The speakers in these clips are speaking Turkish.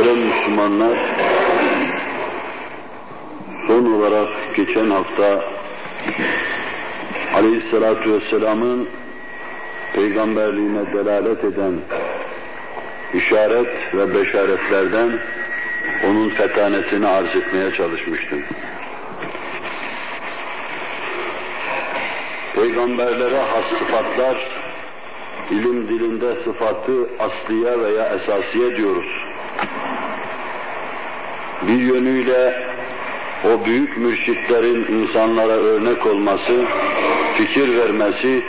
Muhterem Müslümanlar, son olarak geçen hafta Aleyhisselatü Vesselam'ın peygamberliğine delalet eden işaret ve beşaretlerden onun fetanetini arz etmeye çalışmıştım. Peygamberlere has sıfatlar, ilim dilinde sıfatı asliye veya esasiye diyoruz. Bir yönüyle o büyük mürşitlerin insanlara örnek olması, fikir vermesi,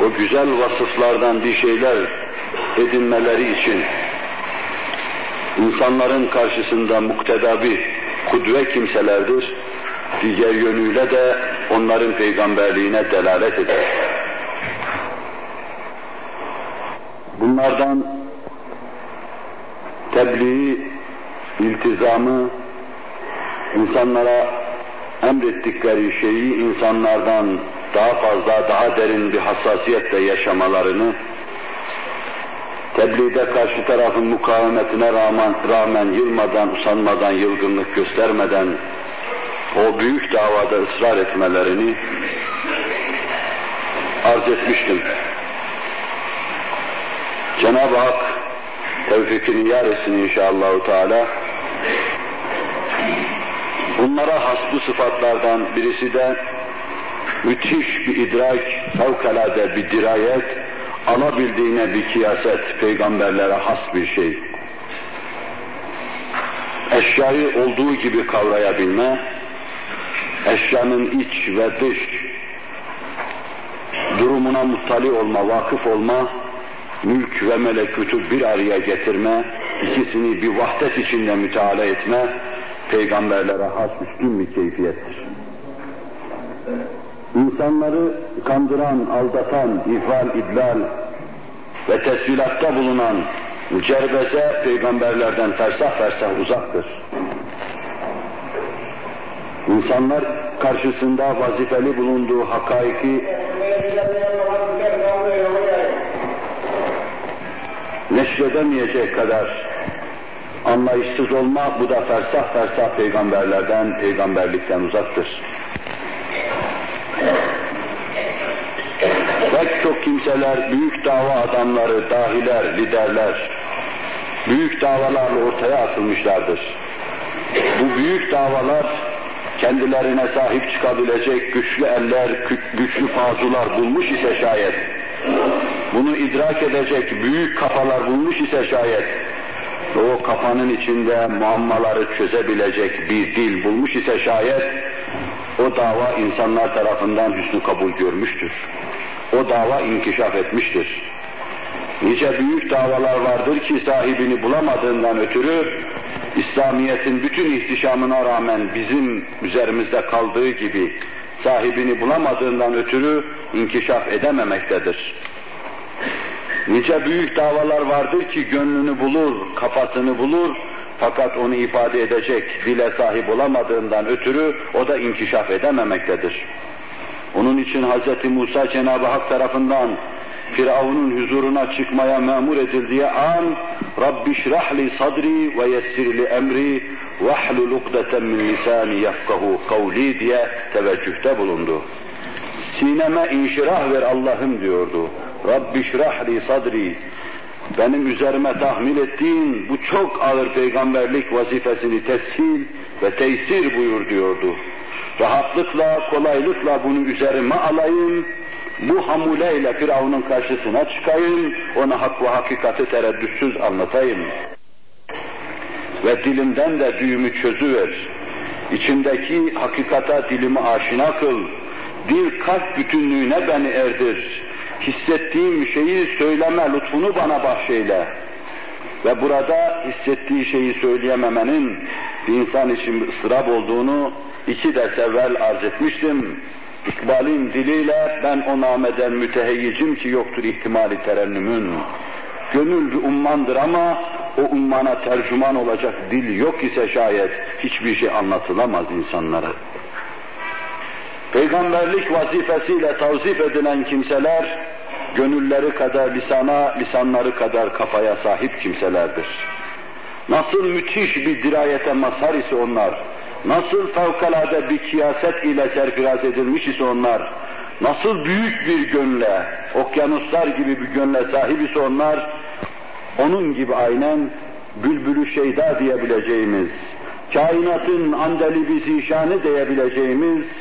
o güzel vasıflardan bir şeyler edinmeleri için insanların karşısında muktedabi, kudve kimselerdir. Diğer yönüyle de onların peygamberliğine delalet eder. Bunlardan tebliği, iltizamı, insanlara emrettikleri şeyi insanlardan daha fazla, daha derin bir hassasiyetle yaşamalarını, tebliğde karşı tarafın mukavemetine rağmen, rağmen yılmadan, usanmadan, yılgınlık göstermeden o büyük davada ısrar etmelerini arz etmiştim. Cenab-ı Hak tevfikini yar etsin inşallah Teala. Bunlara has bu sıfatlardan birisi de müthiş bir idrak, fevkalade bir dirayet, alabildiğine bir kiyaset, peygamberlere has bir şey. Eşyayı olduğu gibi kavrayabilme, eşyanın iç ve dış durumuna muttali olma, vakıf olma, mülk ve melekutu bir araya getirme, ikisini bir vahdet içinde müteala etme, peygamberlere has üstün bir keyfiyettir. İnsanları kandıran, aldatan, ifal, idlal ve tesvilatta bulunan cerbeze peygamberlerden fersah fersah uzaktır. İnsanlar karşısında vazifeli bulunduğu hakaiki neşredemeyecek kadar anlayışsız olma, bu da fersah fersah peygamberlerden, peygamberlikten uzaktır. Pek çok kimseler, büyük dava adamları, dahiler, liderler, büyük davalarla ortaya atılmışlardır. Bu büyük davalar kendilerine sahip çıkabilecek güçlü eller, güçlü pazular bulmuş ise şayet, bunu idrak edecek büyük kafalar bulmuş ise şayet, o kafanın içinde muammaları çözebilecek bir dil bulmuş ise şayet, o dava insanlar tarafından hüsnü kabul görmüştür. O dava inkişaf etmiştir. Nice büyük davalar vardır ki sahibini bulamadığından ötürü, İslamiyet'in bütün ihtişamına rağmen bizim üzerimizde kaldığı gibi sahibini bulamadığından ötürü inkişaf edememektedir. Nice büyük davalar vardır ki gönlünü bulur, kafasını bulur, fakat onu ifade edecek dile sahip olamadığından ötürü o da inkişaf edememektedir. Onun için Hz. Musa Cenab-ı Hak tarafından Firavun'un huzuruna çıkmaya memur edildiği an Rabbi şrahli sadri ve yessirli emri ve ahlul ukdeten min lisani yefkahu kavli diye teveccühte bulundu. Sineme inşirah ver Allah'ım diyordu. Rabbi şrahli sadri benim üzerime tahmil ettiğin bu çok ağır peygamberlik vazifesini teshil ve teysir buyur diyordu. Rahatlıkla, kolaylıkla bunu üzerime alayım, bu hamuleyle Firavun'un karşısına çıkayım, ona hak ve hakikati tereddütsüz anlatayım. Ve dilimden de düğümü çözüver. İçindeki hakikata dilimi aşina kıl. Dil kalp bütünlüğüne beni erdir. Hissettiğim şeyi söyleme lütfunu bana bahşeyle. Ve burada hissettiği şeyi söyleyememenin bir insan için ıstırap olduğunu iki ders evvel arz etmiştim. İkbalin diliyle ben o nameden müteheyyicim ki yoktur ihtimali terennümün. Gönül bir ummandır ama o ummana tercüman olacak dil yok ise şayet hiçbir şey anlatılamaz insanlara. Peygamberlik vazifesiyle tavzif edilen kimseler, gönülleri kadar lisana, lisanları kadar kafaya sahip kimselerdir. Nasıl müthiş bir dirayete mazhar ise onlar, nasıl fevkalade bir kiyaset ile serfiraz edilmiş ise onlar, nasıl büyük bir gönle, okyanuslar gibi bir gönle sahip ise onlar, onun gibi aynen bülbülü şeyda diyebileceğimiz, kainatın andeli zişanı diyebileceğimiz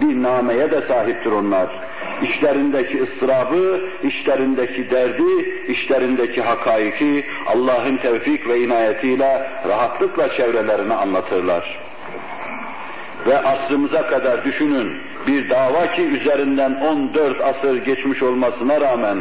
bir nameye de sahiptir onlar. İşlerindeki ıstırabı, işlerindeki derdi, işlerindeki hakaiki Allah'ın tevfik ve inayetiyle rahatlıkla çevrelerine anlatırlar. Ve asrımıza kadar düşünün, bir dava ki üzerinden 14 asır geçmiş olmasına rağmen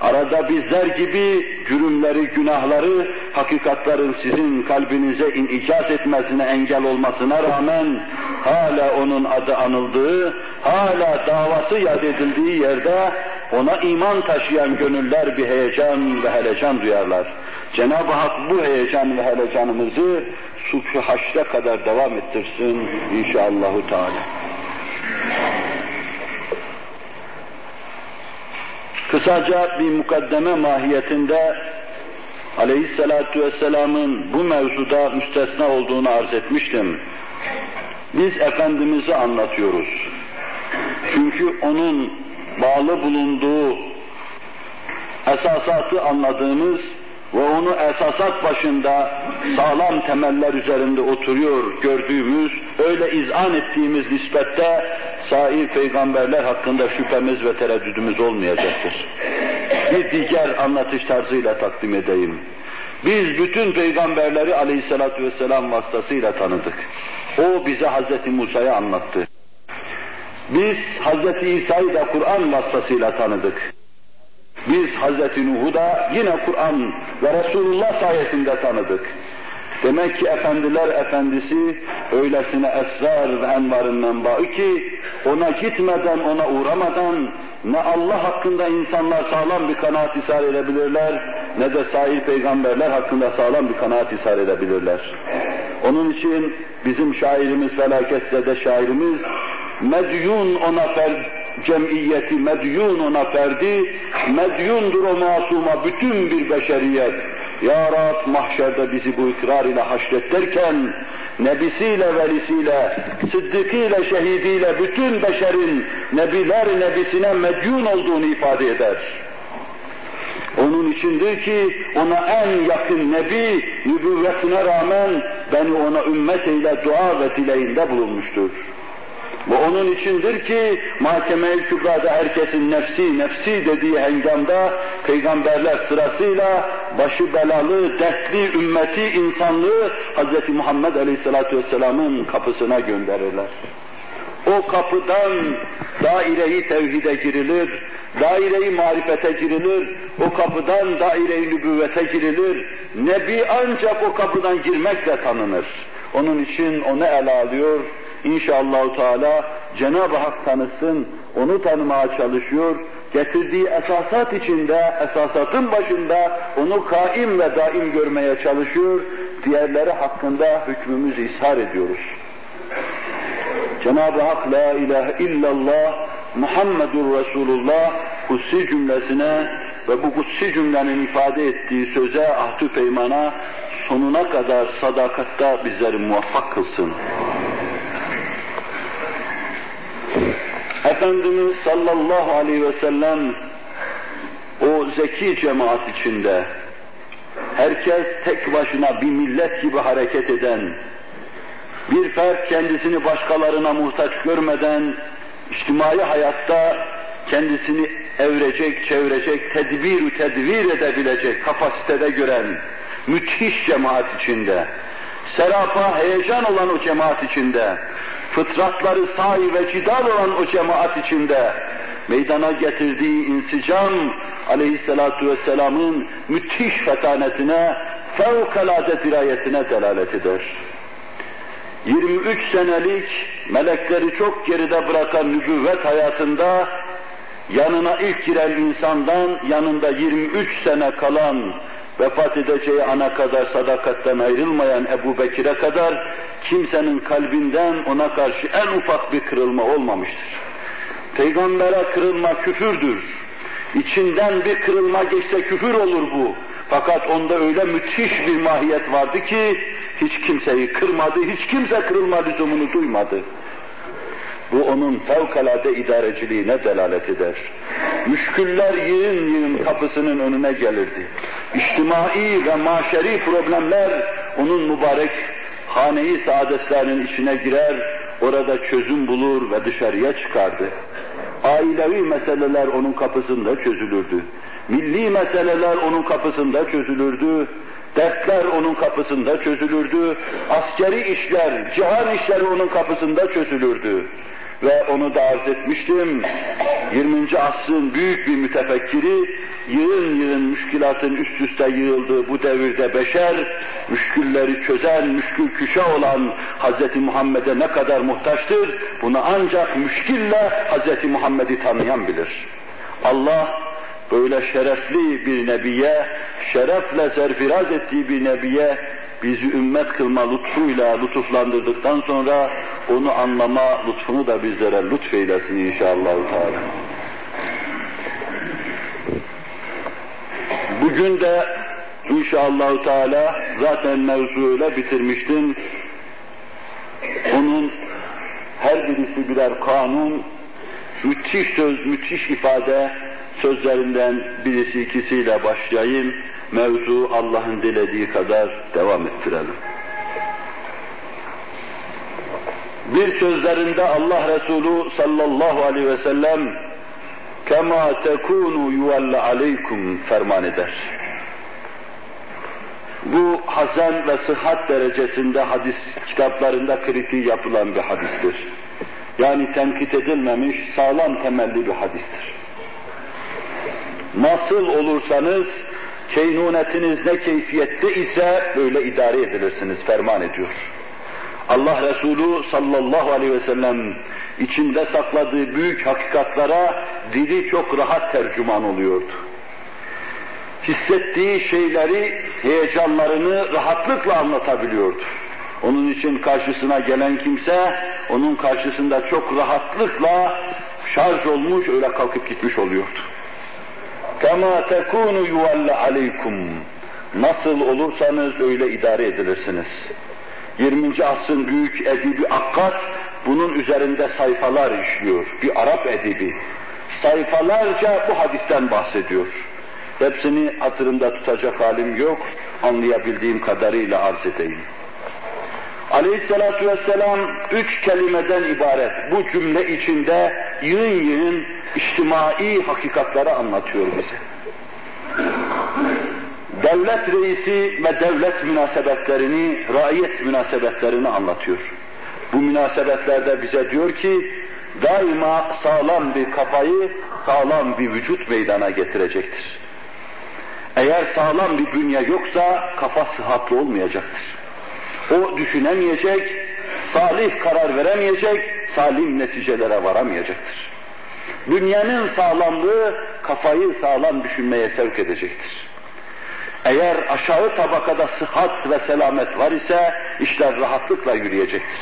Arada bizler gibi cürümleri, günahları, hakikatların sizin kalbinize inikaz etmesine engel olmasına rağmen hala onun adı anıldığı, hala davası yad edildiği yerde ona iman taşıyan gönüller bir heyecan ve helecan duyarlar. Cenab-ı Hak bu heyecan ve helecanımızı subh haşre kadar devam ettirsin inşallahü teala. Kısaca bir mukaddeme mahiyetinde aleyhissalatu vesselamın bu mevzuda müstesna olduğunu arz etmiştim. Biz Efendimiz'i anlatıyoruz. Çünkü onun bağlı bulunduğu esasatı anladığımız ve onu esasat başında sağlam temeller üzerinde oturuyor gördüğümüz, öyle izan ettiğimiz nispette sair peygamberler hakkında şüphemiz ve tereddüdümüz olmayacaktır. Bir diğer anlatış tarzıyla takdim edeyim. Biz bütün peygamberleri aleyhissalatü vesselam vasıtasıyla tanıdık. O bize Hz. Musa'yı anlattı. Biz Hz. İsa'yı da Kur'an vasıtasıyla tanıdık. Biz Hz. Nuh'u da yine Kur'an ve Resulullah sayesinde tanıdık. Demek ki efendiler efendisi öylesine esrar ve envarın menbaı ki ona gitmeden, ona uğramadan ne Allah hakkında insanlar sağlam bir kanaat ishar edebilirler, ne de sair peygamberler hakkında sağlam bir kanaat ishar edebilirler. Onun için bizim şairimiz, felaketse şairimiz, medyun ona fer, cemiyeti, medyun ona ferdi, medyundur o masuma bütün bir beşeriyet. Ya Rab mahşerde bizi bu ikrar ile haşret derken, nebisiyle, velisiyle, sıddıkıyla, şehidiyle bütün beşerin nebiler nebisine medyun olduğunu ifade eder. Onun içindir ki ona en yakın nebi nübüvvetine rağmen beni ona ümmet eyle dua ve dileğinde bulunmuştur. Bu onun içindir ki mahkeme-i kübrada herkesin nefsi nefsi dediği hengamda peygamberler sırasıyla başı belalı, dertli ümmeti, insanlığı Hz. Muhammed Aleyhisselatü Vesselam'ın kapısına gönderirler. O kapıdan daireyi tevhide girilir, daireyi marifete girilir, o kapıdan daireyi nübüvvete girilir. Nebi ancak o kapıdan girmekle tanınır. Onun için onu ele alıyor, İnşallah Teala Cenab-ı Hak tanısın, onu tanımaya çalışıyor. Getirdiği esasat içinde, esasatın başında onu kaim ve daim görmeye çalışıyor. Diğerleri hakkında hükmümüzü ishar ediyoruz. Cenab-ı Hak la ilahe illallah Muhammedur Resulullah kutsi cümlesine ve bu kutsi cümlenin ifade ettiği söze, ahdü peymana sonuna kadar sadakatta bizleri muvaffak kılsın. Efendimiz sallallahu aleyhi ve sellem o zeki cemaat içinde herkes tek başına bir millet gibi hareket eden, bir fert kendisini başkalarına muhtaç görmeden içtimai hayatta kendisini evrecek, çevirecek, tedbir tedbir edebilecek kapasitede gören müthiş cemaat içinde, serapa heyecan olan o cemaat içinde, fıtratları sahi ve cidal olan o cemaat içinde meydana getirdiği insicam aleyhissalatu vesselamın müthiş fetanetine, fevkalade dirayetine delalet eder. 23 senelik melekleri çok geride bırakan nübüvvet hayatında yanına ilk giren insandan yanında 23 sene kalan vefat edeceği ana kadar sadakatten ayrılmayan Ebu Bekir'e kadar kimsenin kalbinden ona karşı en ufak bir kırılma olmamıştır. Peygambere kırılma küfürdür. İçinden bir kırılma geçse küfür olur bu. Fakat onda öyle müthiş bir mahiyet vardı ki hiç kimseyi kırmadı, hiç kimse kırılma lüzumunu duymadı. Bu onun fevkalade idareciliğine delalet eder. Müşküller yığın yığın kapısının önüne gelirdi. İçtimai ve maşeri problemler onun mübarek haneyi saadetlerinin içine girer, orada çözüm bulur ve dışarıya çıkardı. Ailevi meseleler onun kapısında çözülürdü. Milli meseleler onun kapısında çözülürdü. Dertler onun kapısında çözülürdü. Askeri işler, cihan işleri onun kapısında çözülürdü ve onu da arz etmiştim. 20. asrın büyük bir mütefekkiri, yığın yığın müşkilatın üst üste yığıldığı bu devirde beşer, müşkülleri çözen, müşkül küşe olan Hz. Muhammed'e ne kadar muhtaçtır, bunu ancak müşkille Hz. Muhammed'i tanıyan bilir. Allah böyle şerefli bir nebiye, şerefle serfiraz ettiği bir nebiye bizi ümmet kılma lütfuyla lütuflandırdıktan sonra onu anlama lütfunu da bizlere lütfeylesin inşallah. Bugün de inşallah Teala zaten mevzuyla bitirmiştim. Onun her birisi birer kanun, müthiş söz, müthiş ifade sözlerinden birisi ikisiyle başlayayım mevzu Allah'ın dilediği kadar devam ettirelim. Bir sözlerinde Allah Resulü sallallahu aleyhi ve sellem kema tekunu yuvalle aleykum ferman eder. Bu hasen ve sıhhat derecesinde hadis kitaplarında kritiği yapılan bir hadistir. Yani tenkit edilmemiş, sağlam temelli bir hadistir. Nasıl olursanız keynunetiniz ne keyfiyette ise böyle idare edilirsiniz, ferman ediyor. Allah Resulü sallallahu aleyhi ve sellem içinde sakladığı büyük hakikatlara dili çok rahat tercüman oluyordu. Hissettiği şeyleri, heyecanlarını rahatlıkla anlatabiliyordu. Onun için karşısına gelen kimse, onun karşısında çok rahatlıkla şarj olmuş, öyle kalkıp gitmiş oluyordu. Kema tekunu yuvalle aleykum. Nasıl olursanız öyle idare edilirsiniz. 20. asrın büyük edibi Akkat bunun üzerinde sayfalar işliyor. Bir Arap edibi. Sayfalarca bu hadisten bahsediyor. Hepsini hatırımda tutacak halim yok. Anlayabildiğim kadarıyla arz edeyim. Aleyhissalatu vesselam üç kelimeden ibaret bu cümle içinde yığın yığın içtimai hakikatları anlatıyor bize. Devlet reisi ve devlet münasebetlerini, raiyet münasebetlerini anlatıyor. Bu münasebetlerde bize diyor ki, daima sağlam bir kafayı, sağlam bir vücut meydana getirecektir. Eğer sağlam bir bünye yoksa kafa sıhhatli olmayacaktır. O düşünemeyecek, salih karar veremeyecek, salim neticelere varamayacaktır. Dünyanın sağlamlığı kafayı sağlam düşünmeye sevk edecektir. Eğer aşağı tabakada sıhhat ve selamet var ise işler rahatlıkla yürüyecektir.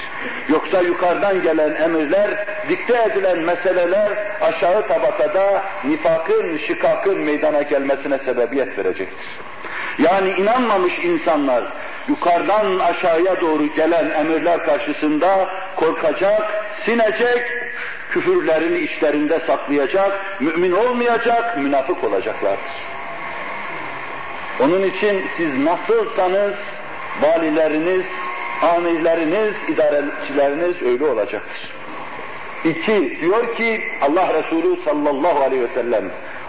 Yoksa yukarıdan gelen emirler, dikte edilen meseleler aşağı tabakada nifakın, şikakın meydana gelmesine sebebiyet verecektir. Yani inanmamış insanlar yukarıdan aşağıya doğru gelen emirler karşısında korkacak, sinecek, küfürlerini içlerinde saklayacak, mümin olmayacak, münafık olacaklardır. Onun için siz nasılsanız valileriniz, amirleriniz, idarecileriniz öyle olacaktır. İki, diyor ki Allah Resulü sallallahu aleyhi ve sellem,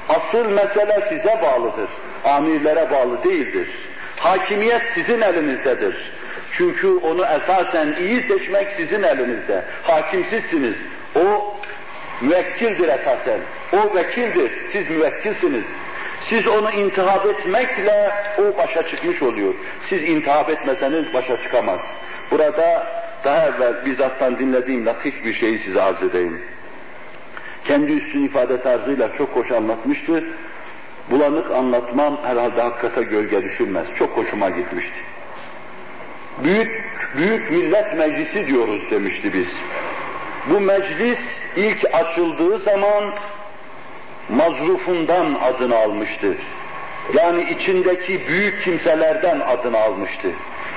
asıl mesele size bağlıdır, amirlere bağlı değildir. Hakimiyet sizin elinizdedir. Çünkü onu esasen iyi seçmek sizin elinizde. Hakim sizsiniz. O müvekkildir esasen. O vekildir. Siz müvekkilsiniz. Siz onu intihap etmekle o başa çıkmış oluyor. Siz intihap etmeseniz başa çıkamaz. Burada daha evvel bizzattan dinlediğim latif bir şeyi size arz edeyim. Kendi üstün ifade tarzıyla çok hoş anlatmıştı. Bulanık anlatmam herhalde hakikate gölge düşürmez. Çok hoşuma gitmişti. Büyük, büyük millet meclisi diyoruz demişti biz. Bu meclis ilk açıldığı zaman mazrufundan adını almıştı. Yani içindeki büyük kimselerden adını almıştı.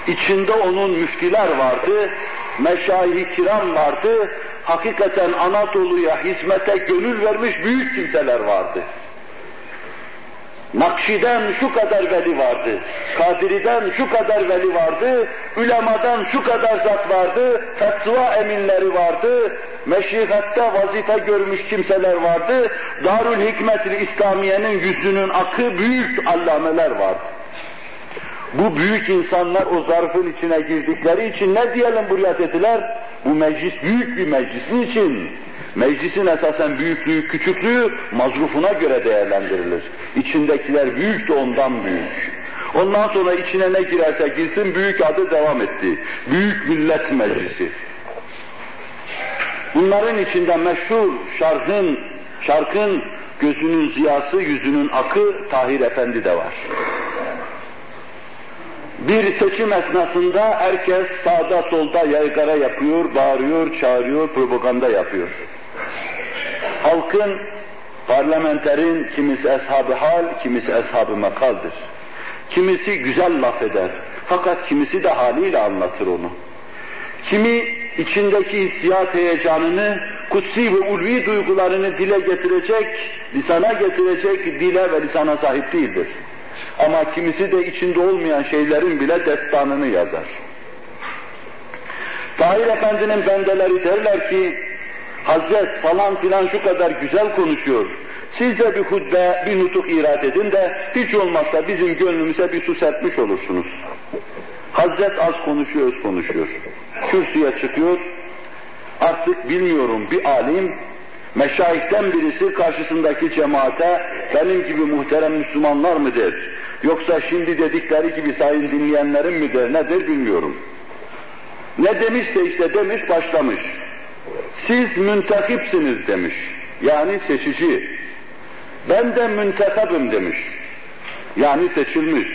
İçinde onun müftiler vardı, meşayih kiram vardı, hakikaten Anadolu'ya hizmete gönül vermiş büyük kimseler vardı. Nakşi'den şu kadar veli vardı, Kadiri'den şu kadar veli vardı, Ülemadan şu kadar zat vardı, fetva eminleri vardı, meşihatte vazife görmüş kimseler vardı, Darül Hikmet-i İslamiye'nin yüzünün akı büyük allameler vardı. Bu büyük insanlar o zarfın içine girdikleri için ne diyelim buraya dediler? Bu meclis büyük bir meclis. için. Meclisin esasen büyüklüğü, küçüklüğü mazrufuna göre değerlendirilir. İçindekiler büyük de ondan büyük. Ondan sonra içine ne girerse girsin büyük adı devam etti. Büyük Millet Meclisi. Bunların içinde meşhur şarkın, şarkın gözünün ziyası, yüzünün akı Tahir Efendi de var. Bir seçim esnasında herkes sağda solda yaygara yapıyor, bağırıyor, çağırıyor, propaganda yapıyor. Halkın, parlamenterin kimisi eshab hal, kimisi eshab-ı makaldır. Kimisi güzel laf eder. Fakat kimisi de haliyle anlatır onu. Kimi içindeki hissiyat heyecanını, kutsi ve ulvi duygularını dile getirecek, lisana getirecek dile ve lisana sahip değildir. Ama kimisi de içinde olmayan şeylerin bile destanını yazar. Tahir Efendi'nin bendeleri derler ki, Hazret falan filan şu kadar güzel konuşuyor. Siz de bir hutbe, bir nutuk irat edin de hiç olmazsa bizim gönlümüze bir su serpmiş olursunuz. Hazret az konuşuyor, az konuşuyor. Kürsüye çıkıyor. Artık bilmiyorum bir alim meşayihten birisi karşısındaki cemaate benim gibi muhterem Müslümanlar mıdır? Yoksa şimdi dedikleri gibi sayın dinleyenlerim midir nedir bilmiyorum. Ne demişse işte demiş başlamış. Siz müntekipsiniz demiş. Yani seçici. Ben de müntekabım demiş. Yani seçilmiş.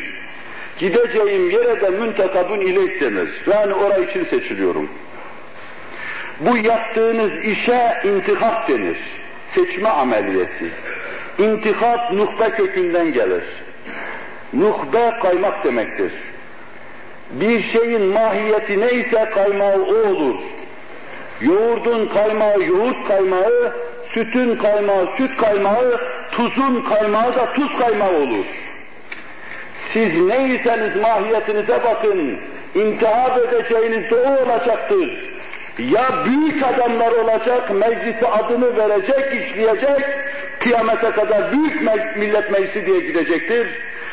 Gideceğim yere de müntekabın ilek denir. Yani oraya için seçiliyorum. Bu yaptığınız işe intihap denir. Seçme ameliyesi. İntihap nuhbe kökünden gelir. Nuhbe kaymak demektir. Bir şeyin mahiyeti neyse kaymağı o olur. Yoğurdun kaymağı yoğurt kaymağı, sütün kaymağı süt kaymağı, tuzun kaymağı da tuz kaymağı olur. Siz neyseniz mahiyetinize bakın, intihap edeceğiniz de o olacaktır. Ya büyük adamlar olacak, meclisi adını verecek, işleyecek, kıyamete kadar büyük millet meclisi diye gidecektir.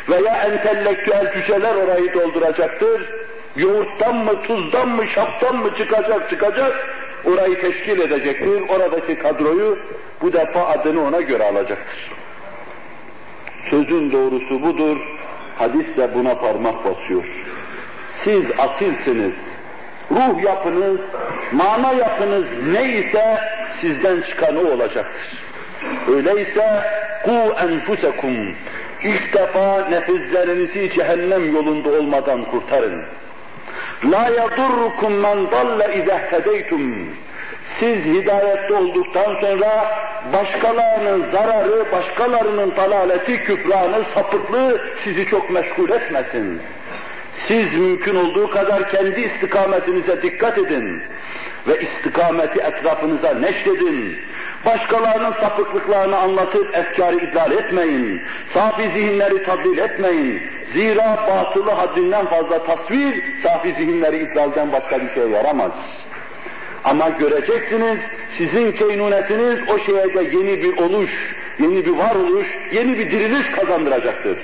Veya entelektüel cüceler orayı dolduracaktır. Yoğurttan mı, tuzdan mı, şaptan mı çıkacak çıkacak, orayı teşkil edecektir. Oradaki kadroyu bu defa adını ona göre alacaktır. Sözün doğrusu budur, hadis de buna parmak basıyor. Siz asilsiniz, ruh yapınız, mana yapınız neyse sizden çıkanı olacaktır. Öyleyse ku enfusekum ilk defa nefislerinizi cehennem yolunda olmadan kurtarın. La yadurrukum men dalle izehtedeytum. Siz hidayette olduktan sonra başkalarının zararı, başkalarının dalaleti, küfranı, sapıklığı sizi çok meşgul etmesin. Siz mümkün olduğu kadar kendi istikametinize dikkat edin ve istikameti etrafınıza neşredin. Başkalarının sapıklıklarını anlatıp efkarı idlal etmeyin. Safi zihinleri tadlil etmeyin. Zira batılı haddinden fazla tasvir, safi zihinleri iddialden başka bir şeye yaramaz. Ama göreceksiniz, sizin keynunetiniz o şeye de yeni bir oluş, yeni bir varoluş, yeni bir diriliş kazandıracaktır.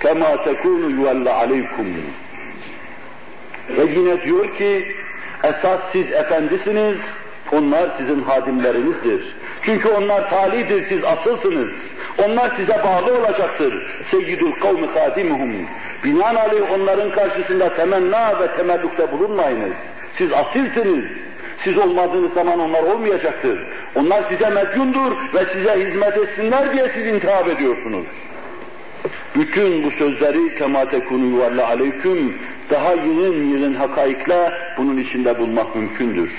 Kema tekunu yuvella aleykum. Ve yine diyor ki, esas siz efendisiniz, onlar sizin hadimlerinizdir. Çünkü onlar talidir, siz asılsınız. Onlar size bağlı olacaktır. Seyyidul kavmi hadimuhum. Binaenaleyh onların karşısında temenna ve temellukta bulunmayınız. Siz asilsiniz. Siz olmadığınız zaman onlar olmayacaktır. Onlar size medyundur ve size hizmet etsinler diye siz intihap ediyorsunuz. Bütün bu sözleri kema tekunu yuvarla aleyküm daha yığın yığın hakaikle bunun içinde bulmak mümkündür.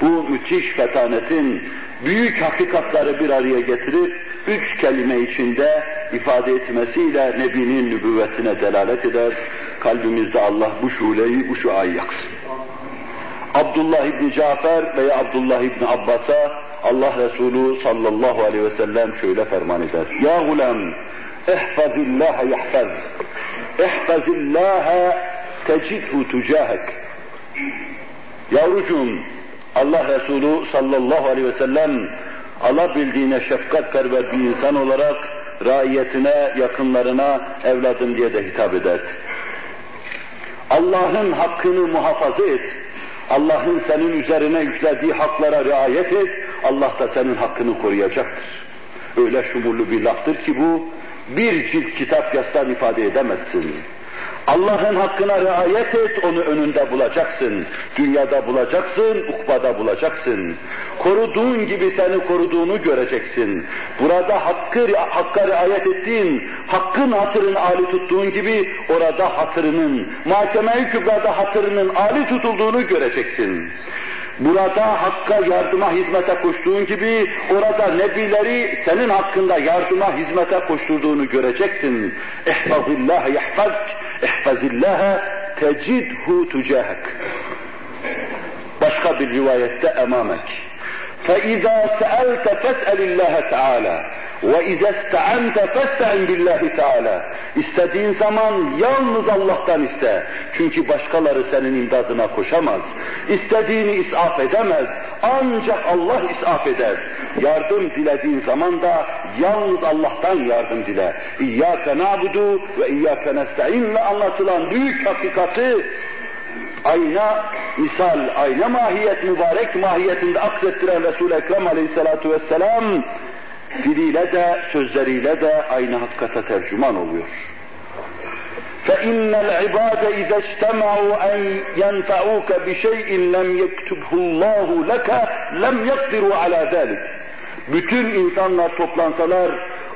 Bu müthiş fetanetin büyük hakikatları bir araya getirip üç kelime içinde ifade etmesiyle Nebinin nübüvvetine delalet eder. Kalbimizde Allah bu şuleyi, bu şuayı yaksın. Abdullah İbni Cafer veya Abdullah İbni Abbas'a Allah Resulü sallallahu aleyhi ve sellem şöyle ferman eder. Ya gulam, ihfazillâhe yahfaz. İhfazillâhe tecidhu tücahek. Yavrucuğum, Allah Resulü sallallahu aleyhi ve sellem alabildiğine şefkat perver bir insan olarak raiyetine, yakınlarına evladım diye de hitap ederdi. Allah'ın hakkını muhafaza et. Allah'ın senin üzerine yüklediği haklara riayet et. Allah da senin hakkını koruyacaktır. Öyle şumurlu bir laftır ki bu, bir cilt kitap yazsan ifade edemezsin. Allah'ın hakkına riayet et, onu önünde bulacaksın. Dünyada bulacaksın, ukbada bulacaksın. Koruduğun gibi seni koruduğunu göreceksin. Burada hakkı, hakka riayet ettiğin, hakkın hatırını âli tuttuğun gibi orada hatırının, mahkeme-i kübrada hatırının âli tutulduğunu göreceksin. Burada hakka yardıma hizmete koştuğun gibi orada nebileri senin hakkında yardıma hizmete koşturduğunu göreceksin. İhfazillah yahfazk, احفظ الله تجده تجاهك başka bir rivayette emamek. فإذا سألت فاسأل الله تعالى Ve izesta'ente festa'in billahi teala. İstediğin zaman yalnız Allah'tan iste. Çünkü başkaları senin imdadına koşamaz. İstediğini isaf edemez. Ancak Allah isaf eder. Yardım dilediğin zaman da yalnız Allah'tan yardım dile. İyyâke na'budu ve iyyâke nesta'inle anlatılan büyük hakikati ayna misal, ayna mahiyet mübarek mahiyetinde aksettiren Resul-i Ekrem aleyhissalatu vesselam diliyle de, sözleriyle de aynı hakikate tercüman oluyor. فَاِنَّ الْعِبَادَ اِذَا اجْتَمَعُوا اَنْ يَنْفَعُوكَ بِشَيْءٍ لَمْ يَكْتُبْهُ اللّٰهُ لَكَ لَمْ يَقْدِرُوا عَلَى ذَلِكَ Bütün insanlar toplansalar,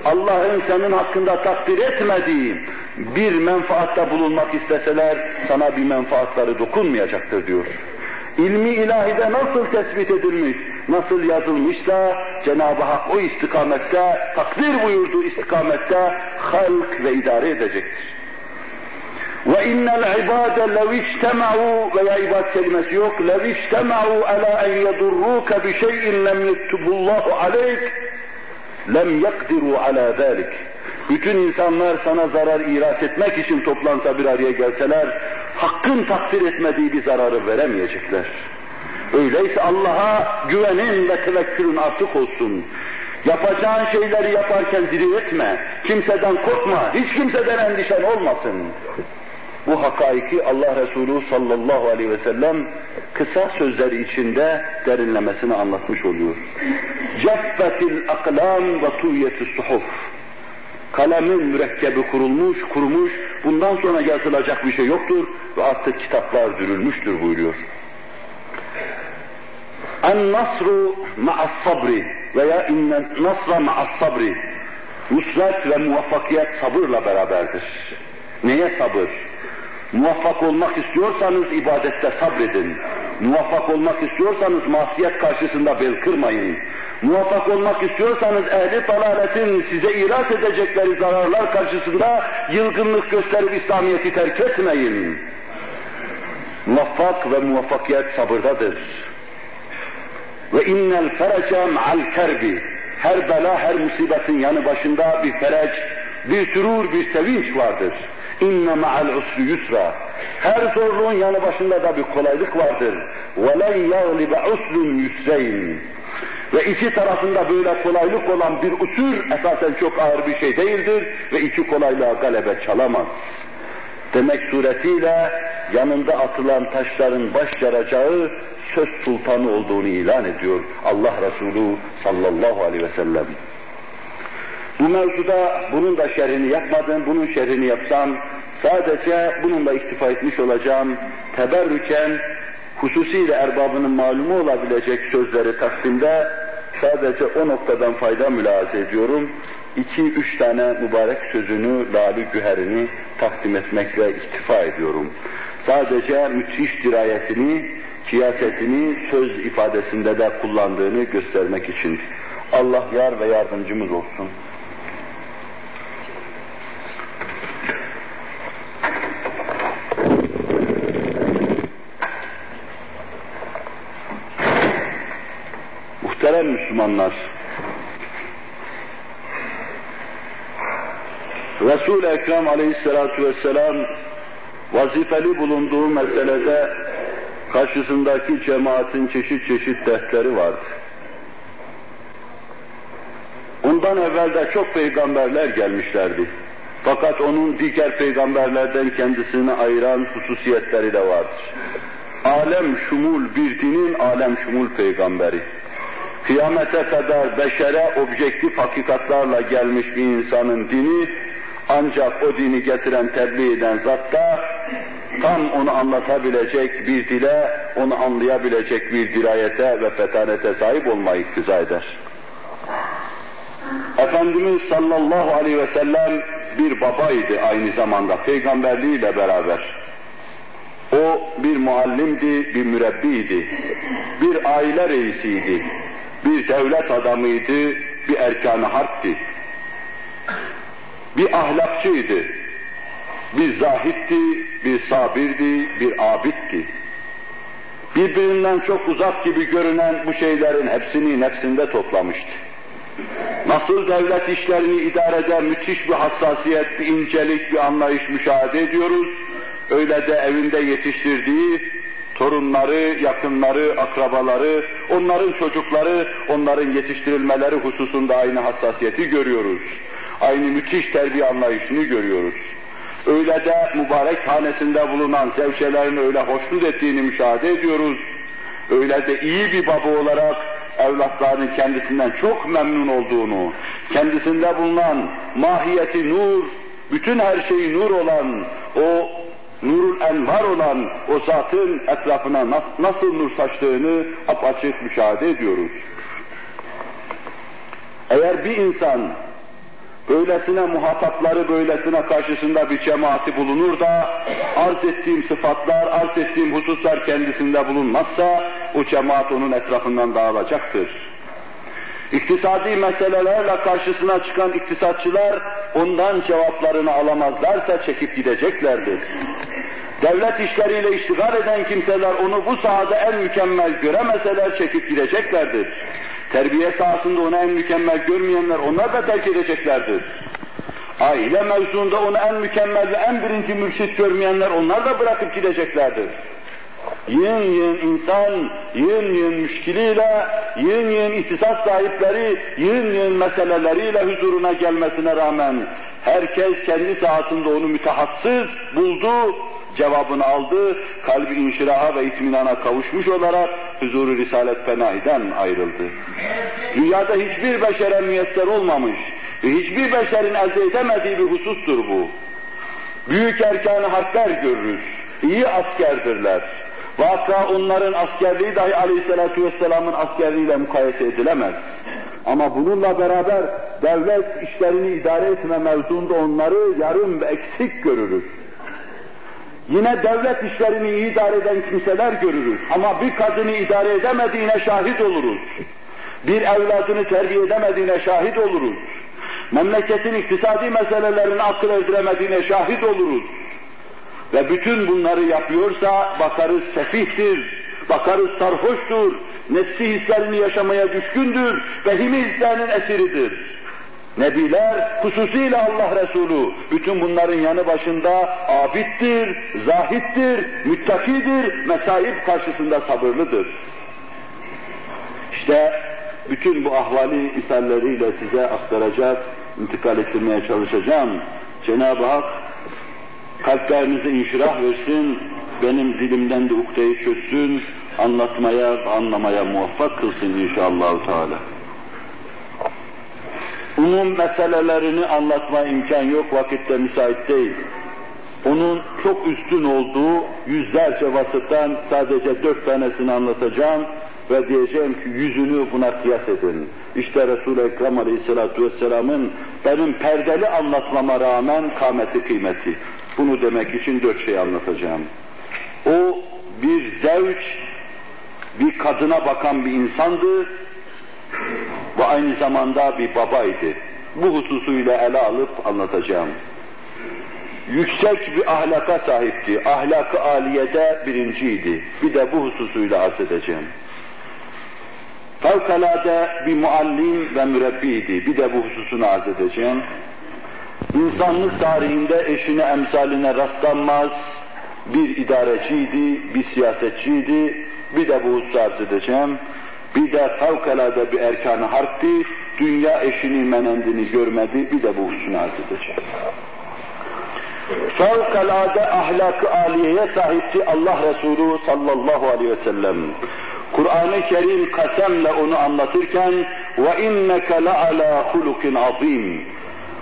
Allah'ın senin hakkında takdir etmediği bir menfaatta bulunmak isteseler, sana bir menfaatları dokunmayacaktır diyor. İlmi ilahide nasıl tespit edilmiş, nasıl yazılmışsa Cenab-ı Hak o istikamette, takdir buyurduğu istikamette halk ve idare edecektir. Ve innel ibade lev içtema'u veya ibad kelimesi yok. Lev içtema'u ala en yedurruke bi şeyin lem yektubullahu aleyk lem yakdiru ala zalik. Bütün insanlar sana zarar iras etmek için toplansa bir araya gelseler, hakkın takdir etmediği bir zararı veremeyecekler. Öyleyse Allah'a güvenin ve tevekkülün artık olsun. Yapacağın şeyleri yaparken diri etme, kimseden korkma, hiç kimseden endişen olmasın. Bu hakaiki Allah Resulü sallallahu aleyhi ve sellem kısa sözleri içinde derinlemesine anlatmış oluyor. Ceffetil aklam ve tuyetis suhuf. Kalemin mürekkebi kurulmuş, kurumuş, bundan sonra yazılacak bir şey yoktur ve artık kitaplar dürülmüştür buyuruyor. En nasru ma'as sabri veya innen nasra ma'as sabri. Nusret ve muvaffakiyet sabırla beraberdir. Neye sabır? Muvaffak olmak istiyorsanız ibadette sabredin. Muvaffak olmak istiyorsanız masiyet karşısında bel kırmayın. Muvaffak olmak istiyorsanız ehli dalaletin size irat edecekleri zararlar karşısında yılgınlık gösterip İslamiyet'i terk etmeyin. Vaffak ve muvaffakiyet sabırdadır. Ve innel ferece ma'al kerbi. Her bela, her musibetin yanı başında bir ferec, bir sürur, bir sevinç vardır. İnne ma'al usri yusra. Her zorluğun yanı başında da bir kolaylık vardır. Ve len yaglibe usrun yusreyn. Ve iki tarafında böyle kolaylık olan bir usul esasen çok ağır bir şey değildir ve iki kolaylığa galebe çalamaz. Demek suretiyle yanında atılan taşların baş yaracağı söz sultanı olduğunu ilan ediyor Allah Resulü sallallahu aleyhi ve sellem. Bu mevzuda bunun da şerhini yapmadım, bunun şerhini yapsam sadece bununla iktifa etmiş olacağım. Teberrüken hususiyle erbabının malumu olabilecek sözleri takdimde sadece o noktadan fayda mülahaza ediyorum iki üç tane mübarek sözünü, lali güherini takdim etmekle iktifa ediyorum. Sadece müthiş dirayetini, siyasetini söz ifadesinde de kullandığını göstermek için. Allah yar ve yardımcımız olsun. Muhterem Müslümanlar, Resul-i Ekrem aleyhissalatu vesselam vazifeli bulunduğu meselede karşısındaki cemaatin çeşit çeşit dertleri vardı. Ondan evvel de çok peygamberler gelmişlerdi. Fakat onun diğer peygamberlerden kendisini ayıran hususiyetleri de vardır. Alem şumul bir dinin alem şumul peygamberi. Kıyamete kadar beşere objektif hakikatlarla gelmiş bir insanın dini ancak o dini getiren, tebliğ eden zatta tam onu anlatabilecek bir dile, onu anlayabilecek bir dirayete ve fetanete sahip olmayı iktiza eder. Efendimiz sallallahu aleyhi ve sellem bir babaydı aynı zamanda peygamberliğiyle beraber. O bir muallimdi, bir mürebbiydi, bir aile reisiydi, bir devlet adamıydı, bir erkan-ı harpti. Bir ahlakçıydı, bir zahitti, bir sabirdi, bir abitti. Birbirinden çok uzak gibi görünen bu şeylerin hepsini nefsinde toplamıştı. Nasıl devlet işlerini idarede müthiş bir hassasiyet, bir incelik, bir anlayış müşahede ediyoruz, öyle de evinde yetiştirdiği torunları, yakınları, akrabaları, onların çocukları, onların yetiştirilmeleri hususunda aynı hassasiyeti görüyoruz. Aynı müthiş terbiye anlayışını görüyoruz. Öyle de mübarek hanesinde bulunan zevçelerini öyle hoşnut ettiğini müşahede ediyoruz. Öyle de iyi bir baba olarak evlatlarının kendisinden çok memnun olduğunu, kendisinde bulunan mahiyeti nur, bütün her şeyi nur olan, o nurul envar olan o zatın etrafına nasıl nur saçtığını apaçık müşahede ediyoruz. Eğer bir insan böylesine muhatapları, böylesine karşısında bir cemaati bulunur da arz ettiğim sıfatlar, arz ettiğim hususlar kendisinde bulunmazsa o cemaat onun etrafından dağılacaktır. İktisadi meselelerle karşısına çıkan iktisatçılar ondan cevaplarını alamazlarsa çekip gideceklerdir. Devlet işleriyle iştigal eden kimseler onu bu sahada en mükemmel göremeseler çekip gideceklerdir. Terbiye sahasında onu en mükemmel görmeyenler onlar da terk edeceklerdir. Aile mevzuunda onu en mükemmel ve en birinci mürşit görmeyenler onlar da bırakıp gideceklerdir. Yığın yığın insan, yığın yığın müşkiliyle, yığın yığın ihtisas sahipleri, yığın yığın meseleleriyle huzuruna gelmesine rağmen herkes kendi sahasında onu mütehassız buldu, cevabını aldı, kalbi inşiraha ve itminana kavuşmuş olarak huzuru Risalet Fenahi'den ayrıldı. Dünyada hiçbir beşere müyesser olmamış ve hiçbir beşerin elde edemediği bir husustur bu. Büyük erkanı harpler görürüz, iyi askerdirler. Vaka onların askerliği dahi aleyhissalatu vesselamın askerliğiyle mukayese edilemez. Ama bununla beraber devlet işlerini idare etme mevzuunda onları yarım ve eksik görürüz. Yine devlet işlerini idare eden kimseler görürüz. Ama bir kadını idare edemediğine şahit oluruz. Bir evladını terbiye edemediğine şahit oluruz. Memleketin iktisadi meselelerini akıl erdiremediğine şahit oluruz. Ve bütün bunları yapıyorsa bakarız sefihtir, bakarız sarhoştur, nefsi hislerini yaşamaya düşkündür, vehimi hislerinin esiridir. Nebiler, hususiyle Allah Resulü, bütün bunların yanı başında abittir, zahittir, müttakidir, mesaip karşısında sabırlıdır. İşte bütün bu ahvali misalleriyle size aktaracak, intikal ettirmeye çalışacağım. Cenab-ı Hak kalplerinize inşirah versin, benim dilimden de ukdeyi çözsün, anlatmaya, anlamaya muvaffak kılsın inşallah. Teala umum meselelerini anlatma imkan yok, vakitte müsait değil. Onun çok üstün olduğu yüzlerce vasıftan sadece dört tanesini anlatacağım ve diyeceğim ki yüzünü buna kıyas edin. İşte Resul-i Ekrem Aleyhisselatü Vesselam'ın benim perdeli anlatmama rağmen kâmeti kıymeti. Bunu demek için dört şey anlatacağım. O bir zevç, bir kadına bakan bir insandı, ve aynı zamanda bir babaydı. Bu hususuyla ele alıp anlatacağım. Yüksek bir ahlaka sahipti. Ahlakı aliyede birinciydi. Bir de bu hususuyla arz edeceğim. fevkalade bir muallim ve mürebbiydi. Bir de bu hususunu arz edeceğim. İnsanlık tarihinde eşine emsaline rastlanmaz bir idareciydi, bir siyasetçiydi. Bir de bu hususu arz edeceğim. Bir de fevkalade bir erkan harpti. Dünya eşini menendini görmedi. Bir de bu hususunu arz edeceğim. Fevkalade ahlak-ı aliyeye sahipti Allah Resulü sallallahu aleyhi ve sellem. Kur'an-ı Kerim kasemle onu anlatırken ve inneke la ala hulukin azim.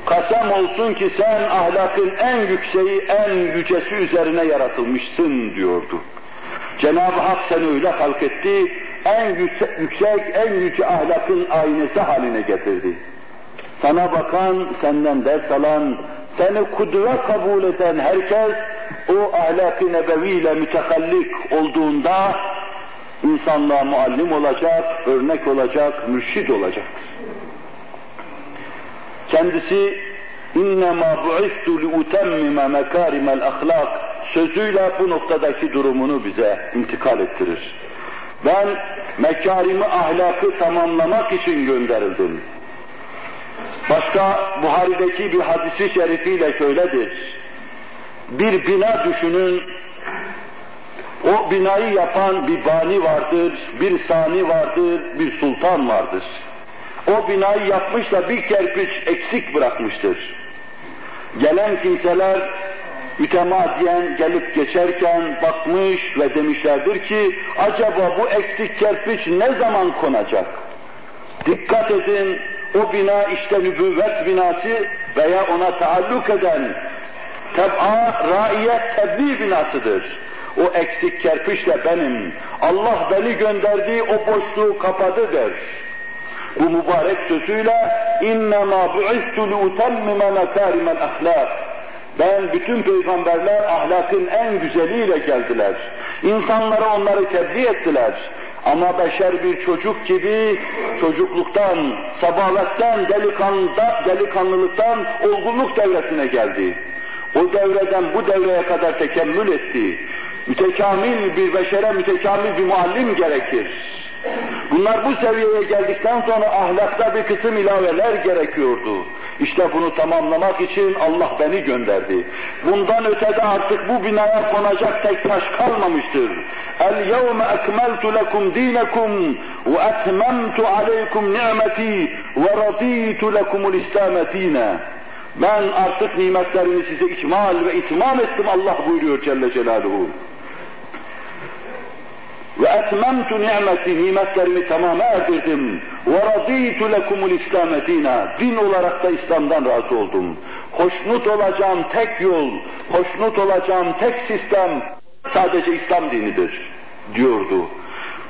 Kasem olsun ki sen ahlakın en yükseği, en yücesi üzerine yaratılmışsın diyordu. Cenab-ı Hak seni öyle halk en yüksek, en yüce ahlakın aynesi haline getirdi. Sana bakan, senden ders alan, seni kudve kabul eden herkes o ahlak-ı nebeviyle mütekallik olduğunda insanlığa muallim olacak, örnek olacak, mürşid olacak. Kendisi اِنَّمَا بُعِثْتُ لِاُتَمِّمَ مَكَارِمَ الْاَخْلَاقِ sözüyle bu noktadaki durumunu bize intikal ettirir. Ben mekarimi ahlakı tamamlamak için gönderildim. Başka Buhari'deki bir hadisi şerifiyle şöyledir. Bir bina düşünün, o binayı yapan bir bani vardır, bir sani vardır, bir sultan vardır. O binayı yapmış da bir kerpiç eksik bırakmıştır. Gelen kimseler mütemadiyen gelip geçerken bakmış ve demişlerdir ki acaba bu eksik kerpiç ne zaman konacak? Dikkat edin o bina işte nübüvvet binası veya ona taalluk eden teb'a, raiyet, tebliğ binasıdır. O eksik kerpiç de benim. Allah beni gönderdiği o boşluğu kapadı der. Bu mübarek sözüyle اِنَّمَا بُعِثْتُ لِاُتَمِّمَ مَكَارِمَ الْاَخْلَاقِ ben bütün peygamberler ahlakın en güzeliyle geldiler. İnsanlara onları tebliğ ettiler. Ama beşer bir çocuk gibi çocukluktan, sabavetten, delikanlıda, delikanlılıktan olgunluk devresine geldi. O devreden bu devreye kadar tekemmül etti. Mütekamil bir beşere mütekamil bir muallim gerekir. Bunlar bu seviyeye geldikten sonra ahlakta bir kısım ilaveler gerekiyordu. İşte bunu tamamlamak için Allah beni gönderdi. Bundan ötede artık bu binaya konacak tek taş kalmamıştır. El yevme ekmeltu lekum dinekum ve etmemtu aleykum ni'meti ve raditu lekumul İslam dine. Ben artık nimetlerimi size ikmal ve itmam ettim Allah buyuruyor Celle Celaluhu. Ve etmemtu ni'meti, nimetlerimi tamama erdirdim. Ve raditu lekumul İslam dina. Din olarak da İslam'dan razı oldum. Hoşnut olacağım tek yol, hoşnut olacağım tek sistem sadece İslam dinidir diyordu.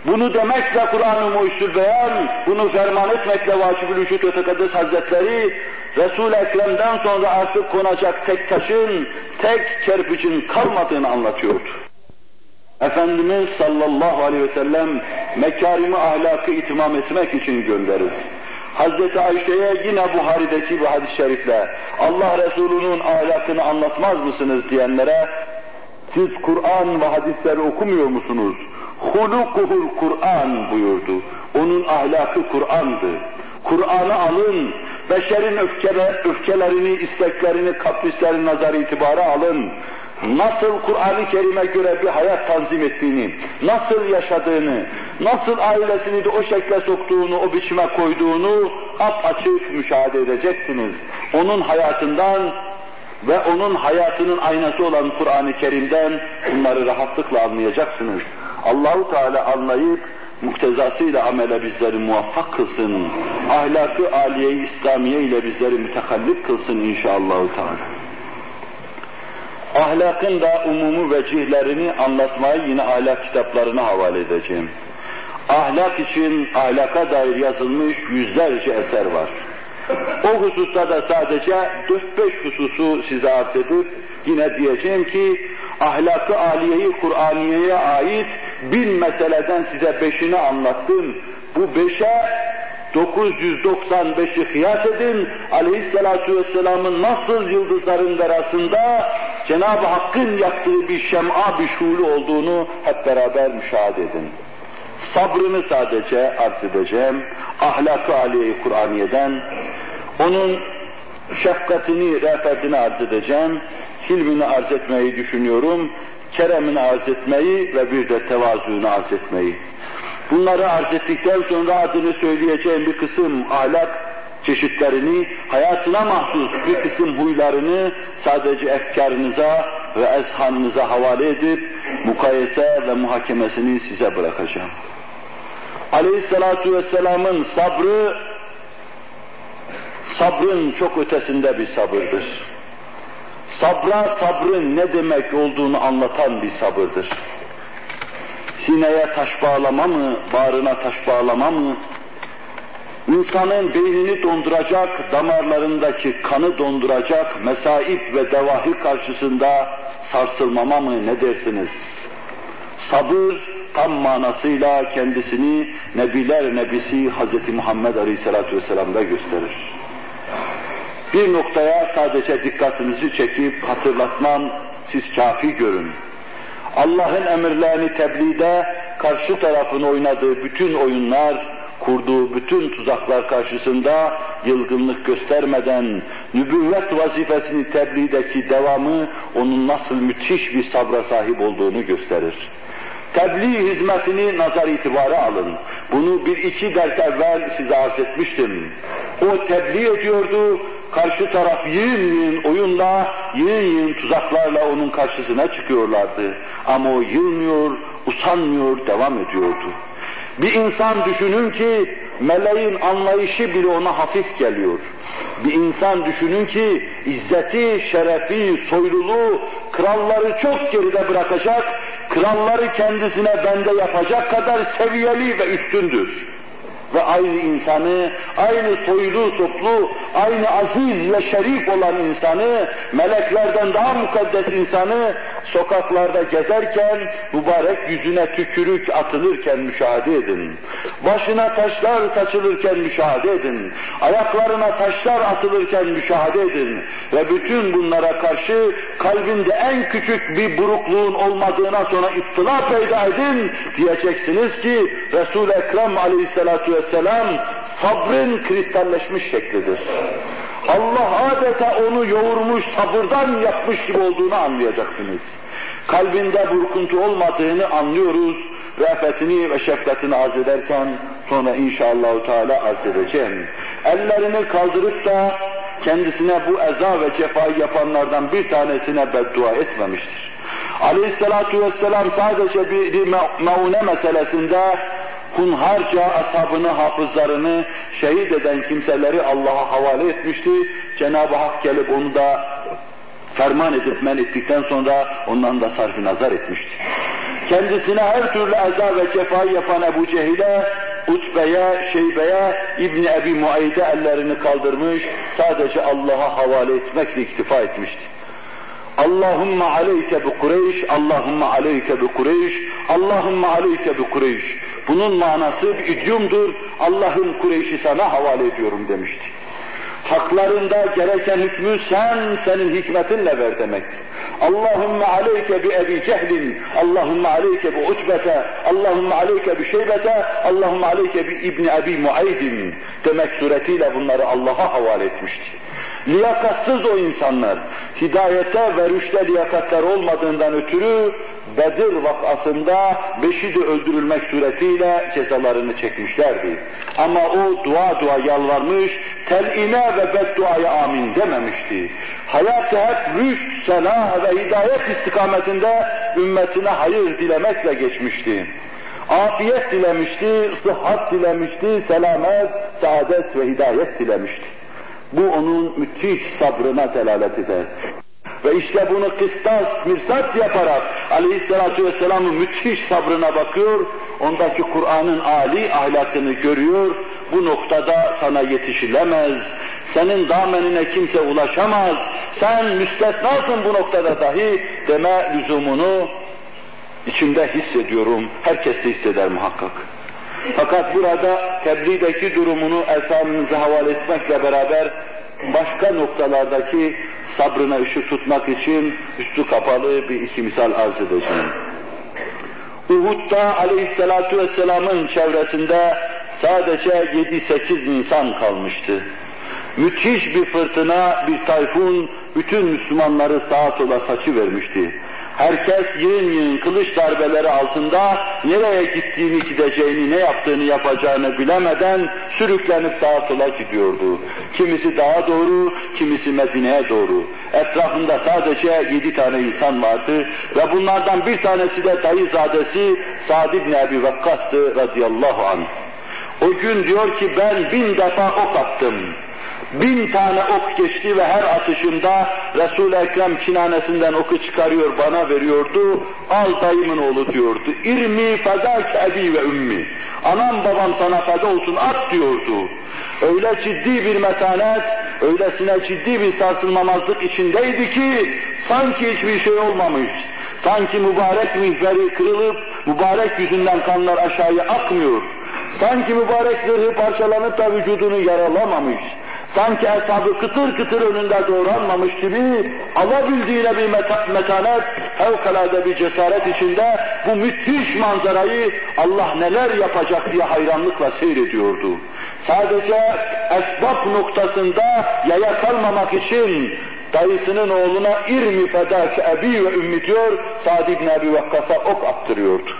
Bunu demekle Kur'an-ı Muhyüzül Beyan, bunu ferman etmekle Vacib-ül Vücut ve Hazretleri, Resul-i Ekrem'den sonra artık konacak tek taşın, tek kerpiçin kalmadığını anlatıyordu. Efendimiz sallallahu aleyhi ve sellem mekarimi ahlakı itimam etmek için gönderildi. Hazreti Ayşe'ye yine Buhari'deki bu hadis-i şerifle Allah Resulü'nün ahlakını anlatmaz mısınız diyenlere siz Kur'an ve hadisleri okumuyor musunuz? Hulukuhul Kur'an buyurdu. Onun ahlakı Kur'an'dı. Kur'an'ı alın, beşerin öfkele, öfkelerini, isteklerini, kaprislerini nazar itibara alın nasıl Kur'an-ı Kerim'e göre bir hayat tanzim ettiğini, nasıl yaşadığını, nasıl ailesini de o şekle soktuğunu, o biçime koyduğunu açık müşahede edeceksiniz. Onun hayatından ve onun hayatının aynası olan Kur'an-ı Kerim'den bunları rahatlıkla anlayacaksınız. Allahu Teala anlayıp muktezasıyla amele bizleri muvaffak kılsın. Ahlakı aliye-i İslamiye ile bizleri mütekallip kılsın inşallah. Teala ahlakın da umumu vecihlerini anlatmayı yine ahlak kitaplarına havale edeceğim. Ahlak için ahlaka dair yazılmış yüzlerce eser var. O hususta da sadece 4-5 hususu size arz edip yine diyeceğim ki ahlakı aliyeyi Kur'aniye'ye ait bin meseleden size beşini anlattım. Bu beşe 995'i kıyas edin, aleyhissalatu vesselamın nasıl yıldızların arasında Cenab-ı Hakk'ın yaktığı bir şem'a, bir şuulu olduğunu hep beraber müşahede edin. sabrını sadece arz edeceğim. Ahlak-ı aliye Kur'aniye'den, onun şefkatini, rehbetini arz edeceğim. Hilmini arz etmeyi düşünüyorum. Keremini arz etmeyi ve bir de tevazuunu arz etmeyi. Bunları arz ettikten sonra adını söyleyeceğim bir kısım ahlak çeşitlerini, hayatına mahsus bir kısım huylarını sadece efkarınıza ve ezhanınıza havale edip mukayese ve muhakemesini size bırakacağım. Aleyhissalatu vesselamın sabrı sabrın çok ötesinde bir sabırdır. Sabra sabrın ne demek olduğunu anlatan bir sabırdır. Sineye taş bağlama mı, bağrına taş bağlama mı, insanın beynini donduracak, damarlarındaki kanı donduracak mesaip ve devahi karşısında sarsılmama mı ne dersiniz? Sabır tam manasıyla kendisini Nebiler Nebisi Hz. Muhammed Aleyhisselatü Vesselam'da gösterir. Bir noktaya sadece dikkatinizi çekip hatırlatmam, siz kafi görün. Allah'ın emirlerini tebliğde karşı tarafın oynadığı bütün oyunlar, kurduğu bütün tuzaklar karşısında yılgınlık göstermeden nübüvvet vazifesini tebliğdeki devamı onun nasıl müthiş bir sabra sahip olduğunu gösterir. Tebliğ hizmetini nazar itibara alın. Bunu bir iki ders evvel size arz etmiştim. O tebliğ ediyordu, karşı taraf yığın yığın oyunla, yığın yığın tuzaklarla onun karşısına çıkıyorlardı. Ama o yılmıyor, usanmıyor, devam ediyordu. Bir insan düşünün ki meleğin anlayışı bile ona hafif geliyor. Bir insan düşünün ki izzeti, şerefi, soyluluğu, kralları çok geride bırakacak, kralları kendisine bende yapacak kadar seviyeli ve üstündür ve aynı insanı, aynı soylu soplu, aynı aziz ve şerif olan insanı, meleklerden daha mukaddes insanı sokaklarda gezerken, mübarek yüzüne tükürük atılırken müşahede edin. Başına taşlar saçılırken müşahede edin. Ayaklarına taşlar atılırken müşahede edin. Ve bütün bunlara karşı kalbinde en küçük bir burukluğun olmadığına sonra ittila peyda edin. Diyeceksiniz ki Resul-i Ekrem aleyhissalatu vesselam sabrın kristalleşmiş şeklidir. Allah adeta onu yoğurmuş, sabırdan yapmış gibi olduğunu anlayacaksınız. Kalbinde burkuntu olmadığını anlıyoruz. Rafetini ve şefkatini arz ederken sonra inşallah Teala arz edeceğim. Ellerini kaldırıp da kendisine bu eza ve cefayı yapanlardan bir tanesine beddua etmemiştir. Aleyhissalatu vesselam sadece bir meune meselesinde hunharca ashabını, hafızlarını şehit eden kimseleri Allah'a havale etmişti. Cenab-ı Hak gelip onu da ferman edip men ettikten sonra ondan da sarf nazar etmişti. Kendisine her türlü eza ve cefayı yapan Ebu Cehil'e, Utbe'ye, Şeybe'ye, İbni Ebi Muayde ellerini kaldırmış, sadece Allah'a havale etmekle iktifa etmişti. Allahümme aleyke bi Kureyş, Allahümme aleyke bi Kureyş, Allahümme aleyke bi Kureyş. Bunun manası bir idiomdur, Allah'ın Kureyş'i sana havale ediyorum demişti. Haklarında gereken hükmü sen, senin hikmetinle ver demek. Allahümme aleyke bi Ebi Cehlin, Allahümme aleyke bi Utbete, Allahümme aleyke bi Şeybete, Allahümme aleyke bi İbni Ebi Muaydin demek suretiyle bunları Allah'a havale etmişti. Liyakatsız o insanlar, hidayete ve rüşte liyakatlar olmadığından ötürü Bedir vakasında beşi de öldürülmek suretiyle cezalarını çekmişlerdi. Ama o dua dua yalvarmış, telime ve bedduaya amin dememişti. Hayatı hep rüşt, selah ve hidayet istikametinde ümmetine hayır dilemekle geçmişti. Afiyet dilemişti, sıhhat dilemişti, selamet, saadet ve hidayet dilemişti. Bu onun müthiş sabrına delalet eder. Ve işte bunu kıstas, mirsat yaparak aleyhissalatu vesselamın müthiş sabrına bakıyor, ondaki Kur'an'ın âli ahlakını görüyor, bu noktada sana yetişilemez, senin damenine kimse ulaşamaz, sen müstesnasın bu noktada dahi deme lüzumunu içimde hissediyorum, herkes de hisseder muhakkak. Fakat burada tebliğdeki durumunu esamınıza havale etmekle beraber başka noktalardaki sabrına ışık tutmak için üstü kapalı bir iki misal arz edeceğim. Uhud'da aleyhissalatu vesselamın çevresinde sadece 7-8 insan kalmıştı. Müthiş bir fırtına, bir tayfun bütün Müslümanları sağa sola saçı vermişti. Herkes yığın yığın kılıç darbeleri altında nereye gittiğini, gideceğini, ne yaptığını, yapacağını bilemeden sürüklenip sağa sola gidiyordu. Kimisi dağa doğru, kimisi Medine'ye doğru. Etrafında sadece yedi tane insan vardı ve bunlardan bir tanesi de dayızadesi Sa'd ibn Ebi Vakkas'tı radıyallahu anh. O gün diyor ki ben bin defa ok attım. Bin tane ok geçti ve her atışımda Resul-i Ekrem kinanesinden oku çıkarıyor bana veriyordu. Al dayımın oğlu diyordu. İrmi fedâke ebi ve ümmi. Anam babam sana feda olsun at diyordu. Öyle ciddi bir metanet, öylesine ciddi bir sarsılmamazlık içindeydi ki sanki hiçbir şey olmamış. Sanki mübarek mihveri kırılıp mübarek yüzünden kanlar aşağıya akmıyor. Sanki mübarek zırhı parçalanıp da vücudunu yaralamamış sanki hesabı kıtır kıtır önünde doğranmamış gibi alabildiğine bir meta metanet, fevkalade bir cesaret içinde bu müthiş manzarayı Allah neler yapacak diye hayranlıkla seyrediyordu. Sadece esbab noktasında yaya kalmamak için dayısının oğluna irmi fedâke ebi ve ümmi diyor, Sa'd ibn Ebi Vakkas'a ok attırıyordu.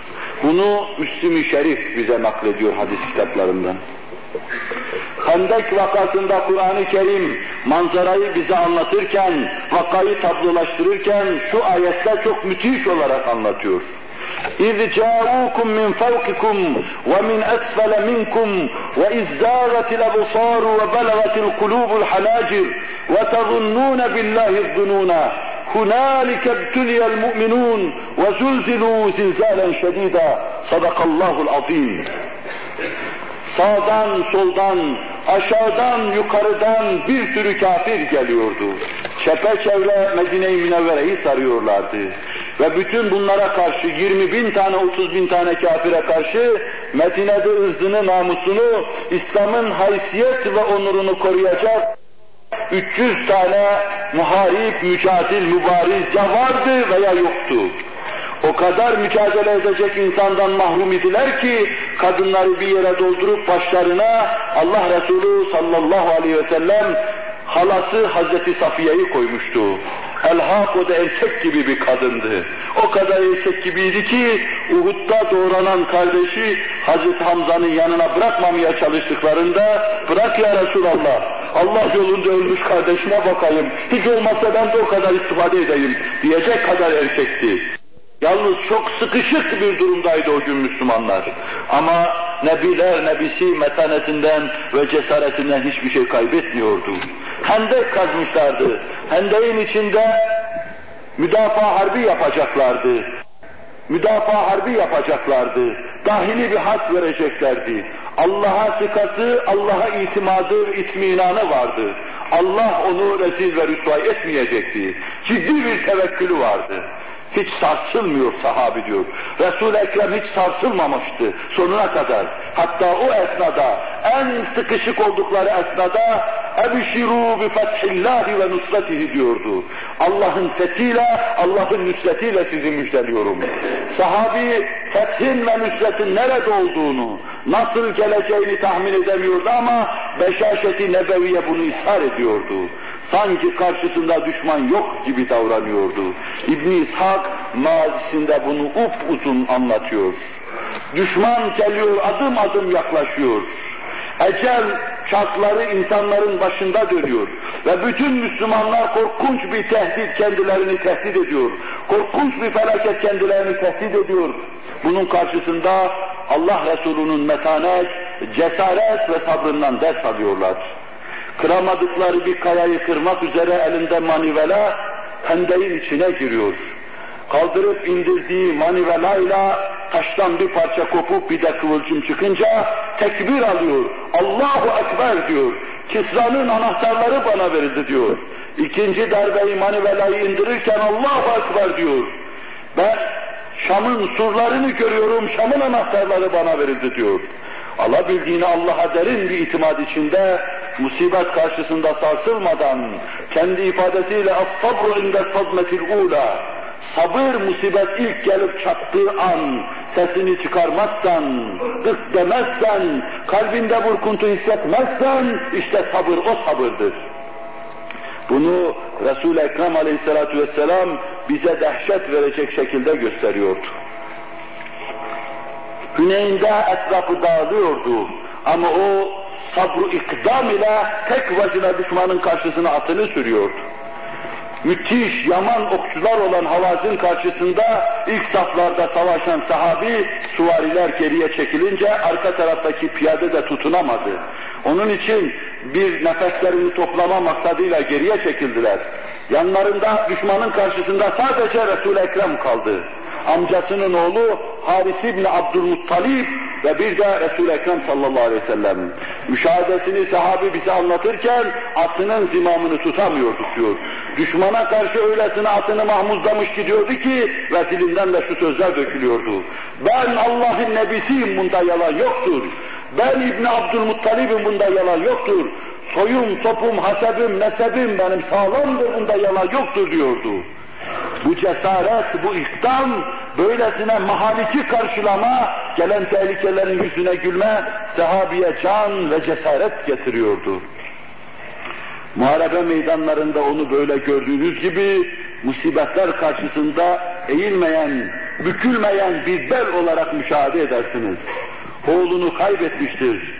Bunu Müslim-i Şerif bize naklediyor hadis kitaplarından. Hendek vakasında Kur'an-ı Kerim manzarayı bize anlatırken, vakayı tablolaştırırken şu ayetler çok müthiş olarak anlatıyor. إذ جاءوكم من فوقكم ومن أسفل منكم وإذ زاغت الأبصار وبلغت القلوب الحناجر وتظنون بالله الظنون هنالك ابتلي المؤمنون وزلزلوا زلزالا شديدا صدق الله العظيم sağdan, soldan, aşağıdan, yukarıdan bir sürü kafir geliyordu. Çepeçevre Medine-i Münevvere'yi sarıyorlardı. Ve bütün bunlara karşı 20 bin tane, 30 bin tane kafire karşı Medine'de ırzını, namusunu, İslam'ın haysiyet ve onurunu koruyacak 300 tane muharip, mücadil, mübariz ya vardı veya yoktu o kadar mücadele edecek insandan mahrum idiler ki kadınları bir yere doldurup başlarına Allah Resulü sallallahu aleyhi ve sellem halası Hazreti Safiye'yi koymuştu. Elhak o da erkek gibi bir kadındı. O kadar erkek gibiydi ki Uhud'da doğranan kardeşi Hazreti Hamza'nın yanına bırakmamaya çalıştıklarında bırak ya Resulallah Allah yolunda ölmüş kardeşime bakayım hiç olmazsa ben de o kadar istifade edeyim diyecek kadar erkekti. Yalnız çok sıkışık bir durumdaydı o gün Müslümanlar. Ama Nebiler Nebisi metanetinden ve cesaretinden hiçbir şey kaybetmiyordu. Hendek kazmışlardı. Hendeğin içinde müdafaa harbi yapacaklardı. Müdafaa harbi yapacaklardı. Dahili bir hat vereceklerdi. Allah'a sıkası, Allah'a itimadı ve itminanı vardı. Allah onu rezil ve rüsvay etmeyecekti. Ciddi bir tevekkülü vardı. Hiç sarsılmıyor sahabi diyor. Resul-i Ekrem hiç sarsılmamıştı sonuna kadar. Hatta o esnada, en sıkışık oldukları esnada bi fethillahi ve nusretihi diyordu. Allah'ın fethiyle, Allah'ın nusretiyle sizi müjdeliyorum. Sahabi fethin ve nusretin nerede olduğunu, nasıl geleceğini tahmin edemiyordu ama beşaşeti nebeviye bunu ishar ediyordu sanki karşısında düşman yok gibi davranıyordu. İbn İshak mazisinde bunu up uzun anlatıyor. Düşman geliyor, adım adım yaklaşıyor. Ecel çarkları insanların başında dönüyor. Ve bütün Müslümanlar korkunç bir tehdit kendilerini tehdit ediyor. Korkunç bir felaket kendilerini tehdit ediyor. Bunun karşısında Allah Resulü'nün metanet, cesaret ve sabrından ders alıyorlar kıramadıkları bir kayayı kırmak üzere elinde manivela hendeyin içine giriyor. Kaldırıp indirdiği manivelayla taştan bir parça kopup bir de kıvılcım çıkınca tekbir alıyor. Allahu Ekber diyor. Kisra'nın anahtarları bana verildi diyor. İkinci darbeyi manivelayı indirirken Allahu Ekber diyor. Ben Şam'ın surlarını görüyorum, Şam'ın anahtarları bana verildi diyor. Alabildiğini Allah'a derin bir itimat içinde musibet karşısında sarsılmadan kendi ifadesiyle as-sabru inde sadmetil ula Sabır musibet ilk gelip çattığı an sesini çıkarmazsan, gık demezsen, kalbinde burkuntu hissetmezsen işte sabır o sabırdır. Bunu Resul-i Ekrem aleyhissalatu vesselam bize dehşet verecek şekilde gösteriyordu. Hüneyn'de etrafı dağılıyordu ama o sabru ikdam ile tek başına düşmanın karşısına atını sürüyordu müthiş, yaman okçular olan Havaz'ın karşısında ilk saflarda savaşan sahabi suvariler geriye çekilince arka taraftaki piyade de tutunamadı. Onun için bir nefeslerini toplama maksadıyla geriye çekildiler. Yanlarında düşmanın karşısında sadece Resul-i Ekrem kaldı. Amcasının oğlu Haris İbni Abdülmuttalib ve bir de Resul-i Ekrem sallallahu aleyhi ve sellem. Müşahedesini sahabi bize anlatırken atının zimamını tutamıyordu diyor. Düşmana karşı öylesine atını mahmuzlamış gidiyordu ki ve dilinden de şu sözler dökülüyordu. Ben Allah'ın nebisiyim bunda yalan yoktur. Ben İbni Abdülmuttalib'im bunda yalan yoktur. Soyum, topum, hasebim, nesebim benim sağlamdır bunda yalan yoktur diyordu. Bu cesaret, bu ikdam, böylesine mahaliki karşılama, gelen tehlikelerin yüzüne gülme, sahabiye can ve cesaret getiriyordu. Muharebe meydanlarında onu böyle gördüğünüz gibi musibetler karşısında eğilmeyen, bükülmeyen bir bel olarak müşahede edersiniz. Oğlunu kaybetmiştir.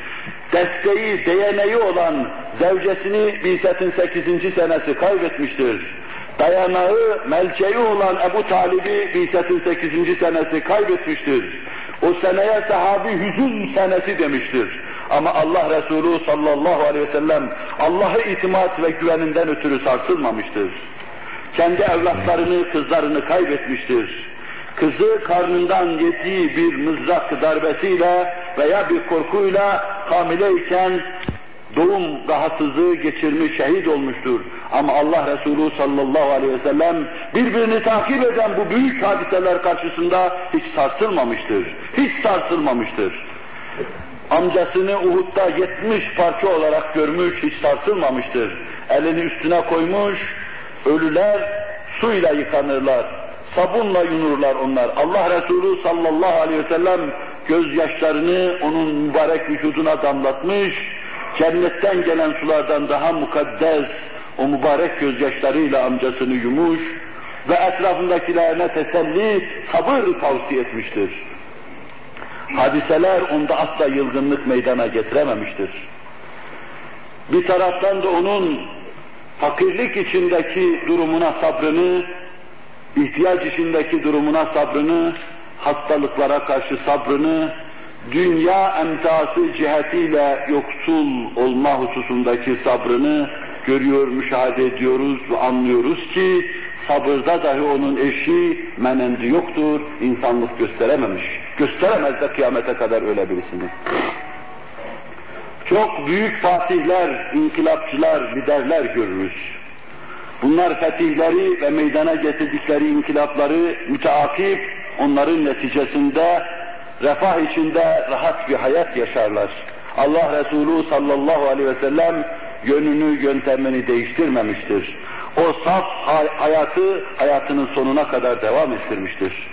Desteği, değeneği olan zevcesini 1008. senesi kaybetmiştir. Dayanağı, melceği olan Ebu Talib'i 1008. senesi kaybetmiştir. O seneye sahabi hüzün senesi demiştir. Ama Allah Resulü sallallahu aleyhi ve sellem Allah'a itimat ve güveninden ötürü sarsılmamıştır. Kendi evlatlarını, kızlarını kaybetmiştir. Kızı karnından yediği bir mızrak darbesiyle veya bir korkuyla hamileyken doğum rahatsızlığı geçirmiş, şehit olmuştur. Ama Allah Resulü sallallahu aleyhi ve sellem birbirini takip eden bu büyük hadiseler karşısında hiç sarsılmamıştır. Hiç sarsılmamıştır. Amcasını Uhud'da 70 parça olarak görmüş, hiç sarsılmamıştır. Elini üstüne koymuş, ölüler suyla yıkanırlar, sabunla yunurlar onlar. Allah Resulü sallallahu aleyhi ve sellem gözyaşlarını onun mübarek vücuduna damlatmış, cennetten gelen sulardan daha mukaddes o mübarek gözyaşlarıyla amcasını yumuş ve etrafındakilerine teselli, sabır tavsiye etmiştir. Hadiseler onda asla yılgınlık meydana getirememiştir. Bir taraftan da onun fakirlik içindeki durumuna sabrını, ihtiyaç içindeki durumuna sabrını, hastalıklara karşı sabrını, dünya emtası cihetiyle yoksul olma hususundaki sabrını görüyor, müşahede ediyoruz ve anlıyoruz ki sabırda dahi onun eşi menendi yoktur, insanlık gösterememiş. Gösteremez de kıyamete kadar öyle birisini. Çok büyük fatihler, inkılapçılar, liderler görürüz. Bunlar fetihleri ve meydana getirdikleri inkılapları müteakip, onların neticesinde refah içinde rahat bir hayat yaşarlar. Allah Resulü sallallahu aleyhi ve sellem yönünü, yöntemini değiştirmemiştir. O saf hayatı hayatının sonuna kadar devam ettirmiştir.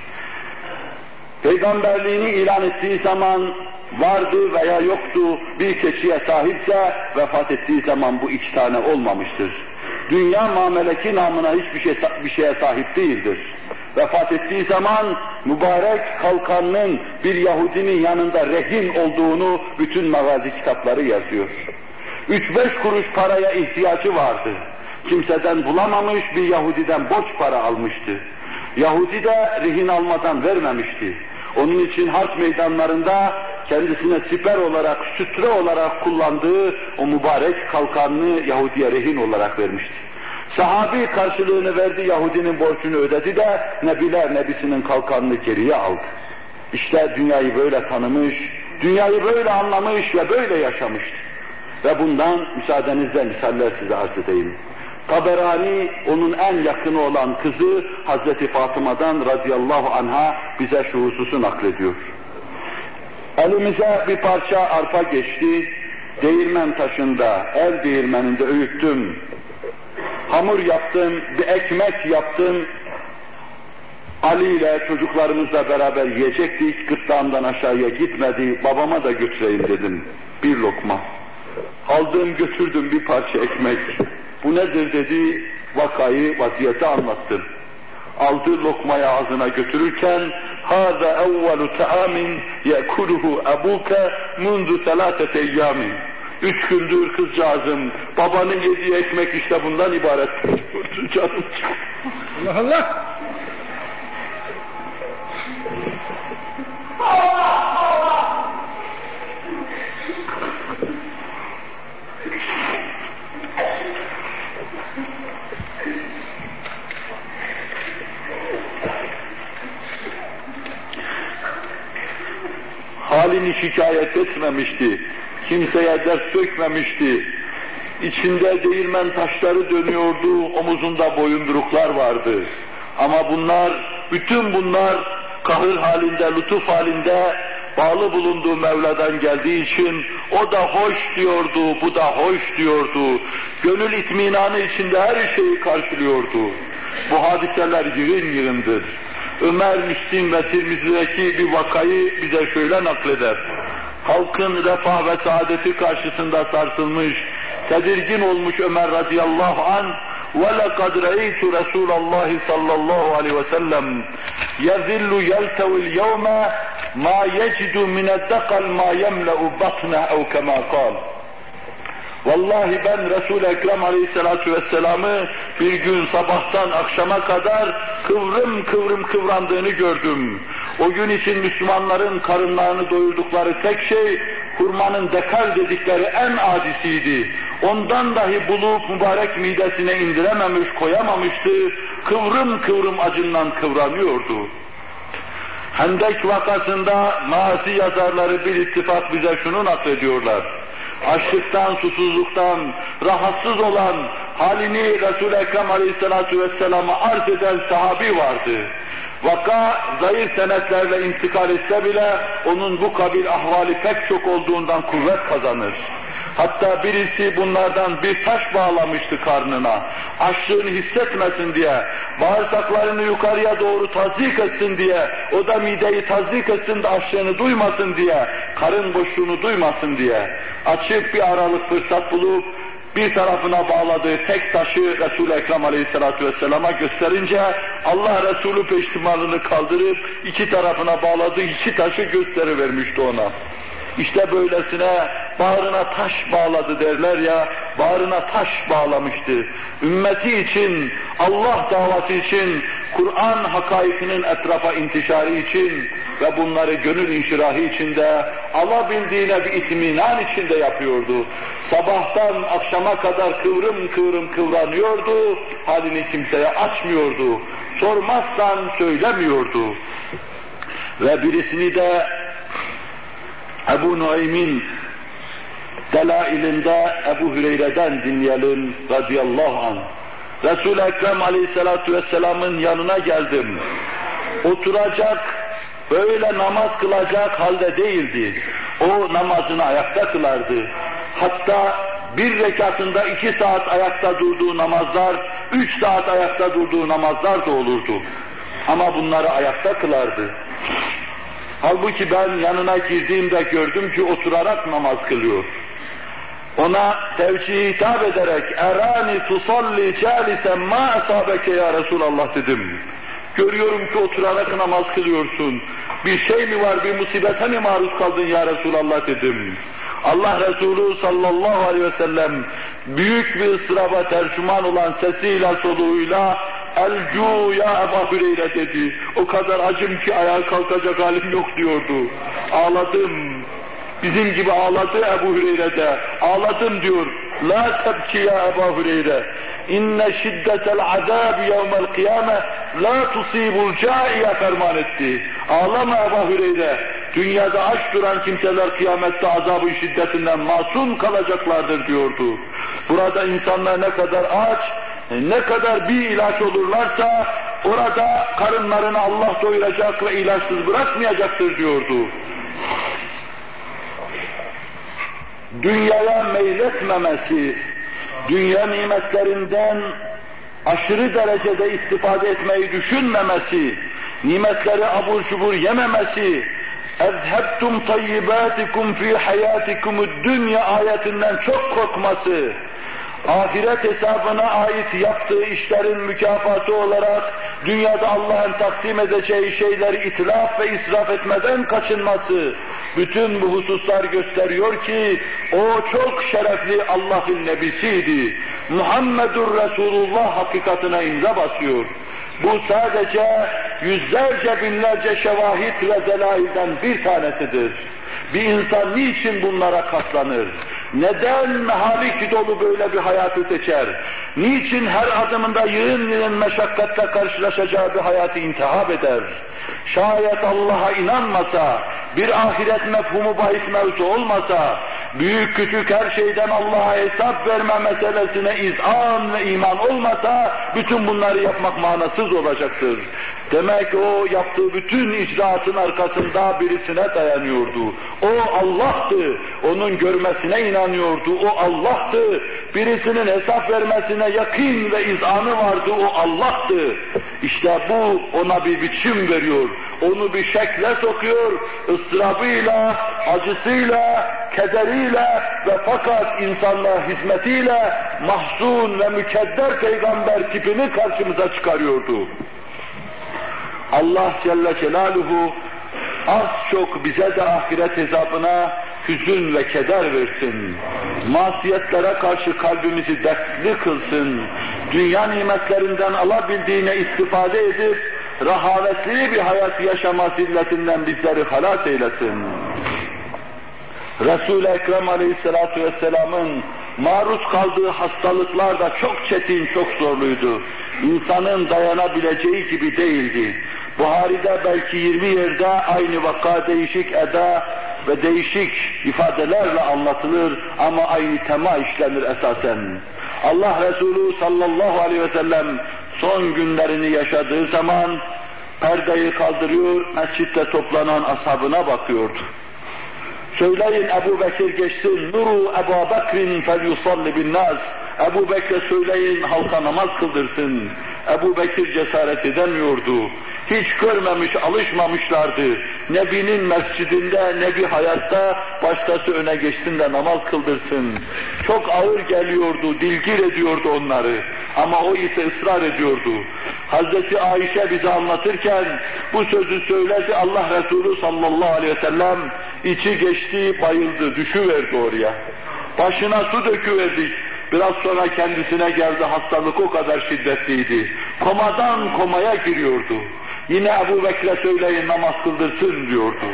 Peygamberliğini ilan ettiği zaman vardı veya yoktu bir keçiye sahipse vefat ettiği zaman bu iki tane olmamıştır. Dünya mameleki namına hiçbir şey bir şeye sahip değildir. Vefat ettiği zaman mübarek kalkanının bir Yahudinin yanında rehin olduğunu bütün magazi kitapları yazıyor. Üç beş kuruş paraya ihtiyacı vardı. Kimseden bulamamış bir Yahudiden borç para almıştı. Yahudi de rehin almadan vermemişti. Onun için harp meydanlarında kendisine siper olarak, sütre olarak kullandığı o mübarek kalkanını Yahudi'ye rehin olarak vermişti. Sahabi karşılığını verdi, Yahudinin borcunu ödedi de Nebiler Nebisinin kalkanını geriye aldı. İşte dünyayı böyle tanımış, dünyayı böyle anlamış ve böyle yaşamıştı. Ve bundan müsaadenizle misaller size arz edeyim. Taberani onun en yakını olan kızı Hazreti Fatıma'dan radıyallahu anha bize şu hususu naklediyor. Elimize bir parça arpa geçti, değirmen taşında, el değirmeninde öğüttüm Hamur yaptım, bir ekmek yaptım. Ali ile çocuklarımızla beraber yiyecektik, gırtlağımdan aşağıya gitmedi, babama da götüreyim dedim. Bir lokma. Aldım götürdüm bir parça ekmek. Bu nedir dedi, vakayı, vaziyeti anlattım. Aldı lokmayı ağzına götürürken هذا أول طعام يأكله أبوك منذ ثلاثة أيام Üç gündür kızcağızım, babanın yediği ekmek işte bundan ibaret. Canım Allah Allah! halini şikayet etmemişti, kimseye dert dökmemişti, içinde değirmen taşları dönüyordu, omuzunda boyunduruklar vardı. Ama bunlar, bütün bunlar kahır halinde, lütuf halinde bağlı bulunduğu Mevla'dan geldiği için o da hoş diyordu, bu da hoş diyordu. Gönül itminanı içinde her şeyi karşılıyordu. Bu hadiseler yığın yığındır. Ömer Müslim ve Tirmizi'deki bir vakayı bize şöyle nakleder halkın refah ve saadeti karşısında sarsılmış, tedirgin olmuş Ömer radıyallahu an وَلَقَدْ رَئِيْتُ رَسُولَ اللّٰهِ صَلَّى اللّٰهُ عَلَيْهِ وَسَلَّمْ يَذِلُّ يَلْتَوِ الْيَوْمَ مَا يَجِدُ مِنَ الدَّقَلْ مَا يَمْلَأُ بَطْنَهُ اَوْ كَمَا قَالَ Vallahi ben Resul-i Ekrem Aleyhisselatü Vesselam'ı bir gün sabahtan akşama kadar kıvrım kıvrım kıvrandığını gördüm. O gün için Müslümanların karınlarını doyurdukları tek şey hurmanın dekal dedikleri en adisiydi. Ondan dahi bulup mübarek midesine indirememiş, koyamamıştı. Kıvrım kıvrım acından kıvranıyordu. Hendek vakasında mazi yazarları bir ittifak bize şunu naklediyorlar açlıktan, susuzluktan rahatsız olan halini Resul-i Ekrem Aleyhisselatü Vesselam'a arz eden sahabi vardı. Vaka zayıf senetlerle intikal etse bile onun bu kabil ahvali pek çok olduğundan kuvvet kazanır. Hatta birisi bunlardan bir taş bağlamıştı karnına. Açlığını hissetmesin diye, bağırsaklarını yukarıya doğru tazik etsin diye, o da mideyi tazik etsin de açlığını duymasın diye, karın boşluğunu duymasın diye. Açık bir aralık fırsat bulup, bir tarafına bağladığı tek taşı Resul-i Ekrem Aleyhisselatü Vesselam'a gösterince Allah Resulü peştimalını kaldırıp iki tarafına bağladığı iki taşı gösterivermişti ona. İşte böylesine bağrına taş bağladı derler ya, bağrına taş bağlamıştı. Ümmeti için, Allah davası için, Kur'an hakaikinin etrafa intişarı için ve bunları gönül inşirahı içinde, alabildiğine bir itminan içinde yapıyordu. Sabahtan akşama kadar kıvrım kıvrım kıvranıyordu, halini kimseye açmıyordu. Sormazsan söylemiyordu. Ve birisini de Ebu Nuaym'in delailinde Ebu Hüreyre'den dinleyelim radıyallahu anh. Resul-i Ekrem aleyhissalatu vesselamın yanına geldim. Oturacak, böyle namaz kılacak halde değildi. O namazını ayakta kılardı. Hatta bir rekatında iki saat ayakta durduğu namazlar, üç saat ayakta durduğu namazlar da olurdu. Ama bunları ayakta kılardı. Halbuki ben yanına girdiğimde gördüm ki oturarak namaz kılıyor. Ona tevcih hitap ederek erani tusalli calisen ma asabeke ya Resulallah dedim. Görüyorum ki oturarak namaz kılıyorsun. Bir şey mi var, bir musibete mi maruz kaldın ya Resulallah dedim. Allah Resulü sallallahu aleyhi ve sellem büyük bir ıstıraba tercüman olan sesiyle soluğuyla Elcu ya Ebu Hüreyre dedi. O kadar acım ki ayağa kalkacak halim yok diyordu. Ağladım. Bizim gibi ağladı Ebu Hüreyre de. Ağladım diyor. La tebki ya Ebu Hüreyre. İnne şiddetel azab yevmel kıyame la tusibul caiye ferman etti. Ağlama Ebu Hüreyre. Dünyada aç duran kimseler kıyamette azabın şiddetinden masum kalacaklardır diyordu. Burada insanlar ne kadar aç, ne kadar bir ilaç olurlarsa orada karınlarını Allah doyuracak ve ilaçsız bırakmayacaktır diyordu Dünyaya meyletmemesi, dünya nimetlerinden aşırı derecede istifade etmeyi düşünmemesi, nimetleri abur cubur yememesi, اَذْهَبْتُمْ طَيِّبَاتِكُمْ فِي حَيَاتِكُمُ dünya ayetinden çok korkması, ahiret hesabına ait yaptığı işlerin mükafatı olarak dünyada Allah'ın takdim edeceği şeyleri itlaf ve israf etmeden kaçınması, bütün bu hususlar gösteriyor ki o çok şerefli Allah'ın nebisiydi. Muhammedur Resulullah hakikatine imza basıyor. Bu sadece yüzlerce binlerce şevahit ve delailden bir tanesidir. Bir insan niçin bunlara katlanır? Neden mehalik dolu böyle bir hayatı seçer? Niçin her adımında yığın yığın meşakkatle karşılaşacağı bir hayatı intihab eder? Şayet Allah'a inanmasa, bir ahiret mefhumu bahis mevzu olmasa, büyük küçük her şeyden Allah'a hesap verme meselesine izan ve iman olmasa, bütün bunları yapmak manasız olacaktır. Demek o yaptığı bütün icraatın arkasında birisine dayanıyordu. O Allah'tı, onun görmesine inanıyordu, o Allah'tı. Birisinin hesap vermesine yakın ve izanı vardı, o Allah'tı. İşte bu ona bir biçim veriyor, onu bir şekle sokuyor, ıstırabıyla, acısıyla, kederiyle ve fakat insanlığa hizmetiyle mahzun ve mükedder peygamber tipini karşımıza çıkarıyordu. Allah Celle Celaluhu az çok bize de ahiret hesabına hüzün ve keder versin. Masiyetlere karşı kalbimizi dertli kılsın. Dünya nimetlerinden alabildiğine istifade edip rahavetli bir hayat yaşama zilletinden bizleri halas eylesin. Resul-i Ekrem Aleyhisselatü Vesselam'ın maruz kaldığı hastalıklar da çok çetin, çok zorluydu. İnsanın dayanabileceği gibi değildi. Buhari'de belki 20 yerde aynı vaka değişik eda ve değişik ifadelerle anlatılır ama aynı tema işlenir esasen. Allah Resulü sallallahu aleyhi ve sellem son günlerini yaşadığı zaman perdeyi kaldırıyor, mescitte toplanan ashabına bakıyordu. Söyleyin Ebu Bekir geçsin, nuru Ebu Bekir'in fel yusalli bin nas. Ebu Bekir'e söyleyin halka namaz kıldırsın. Ebu Bekir cesaret edemiyordu. Hiç görmemiş, alışmamışlardı. Nebi'nin mescidinde, Nebi hayatta başkası öne geçsin de namaz kıldırsın. Çok ağır geliyordu, dilgir ediyordu onları. Ama o ise ısrar ediyordu. Hazreti Ayşe bize anlatırken bu sözü söyledi Allah Resulü sallallahu aleyhi ve sellem içi geçti, bayıldı, düşüverdi oraya. Başına su döküverdik. Biraz sonra kendisine geldi hastalık o kadar şiddetliydi. Komadan komaya giriyordu. Yine Ebu Bekir'e söyleyin namaz kıldırsın diyordu.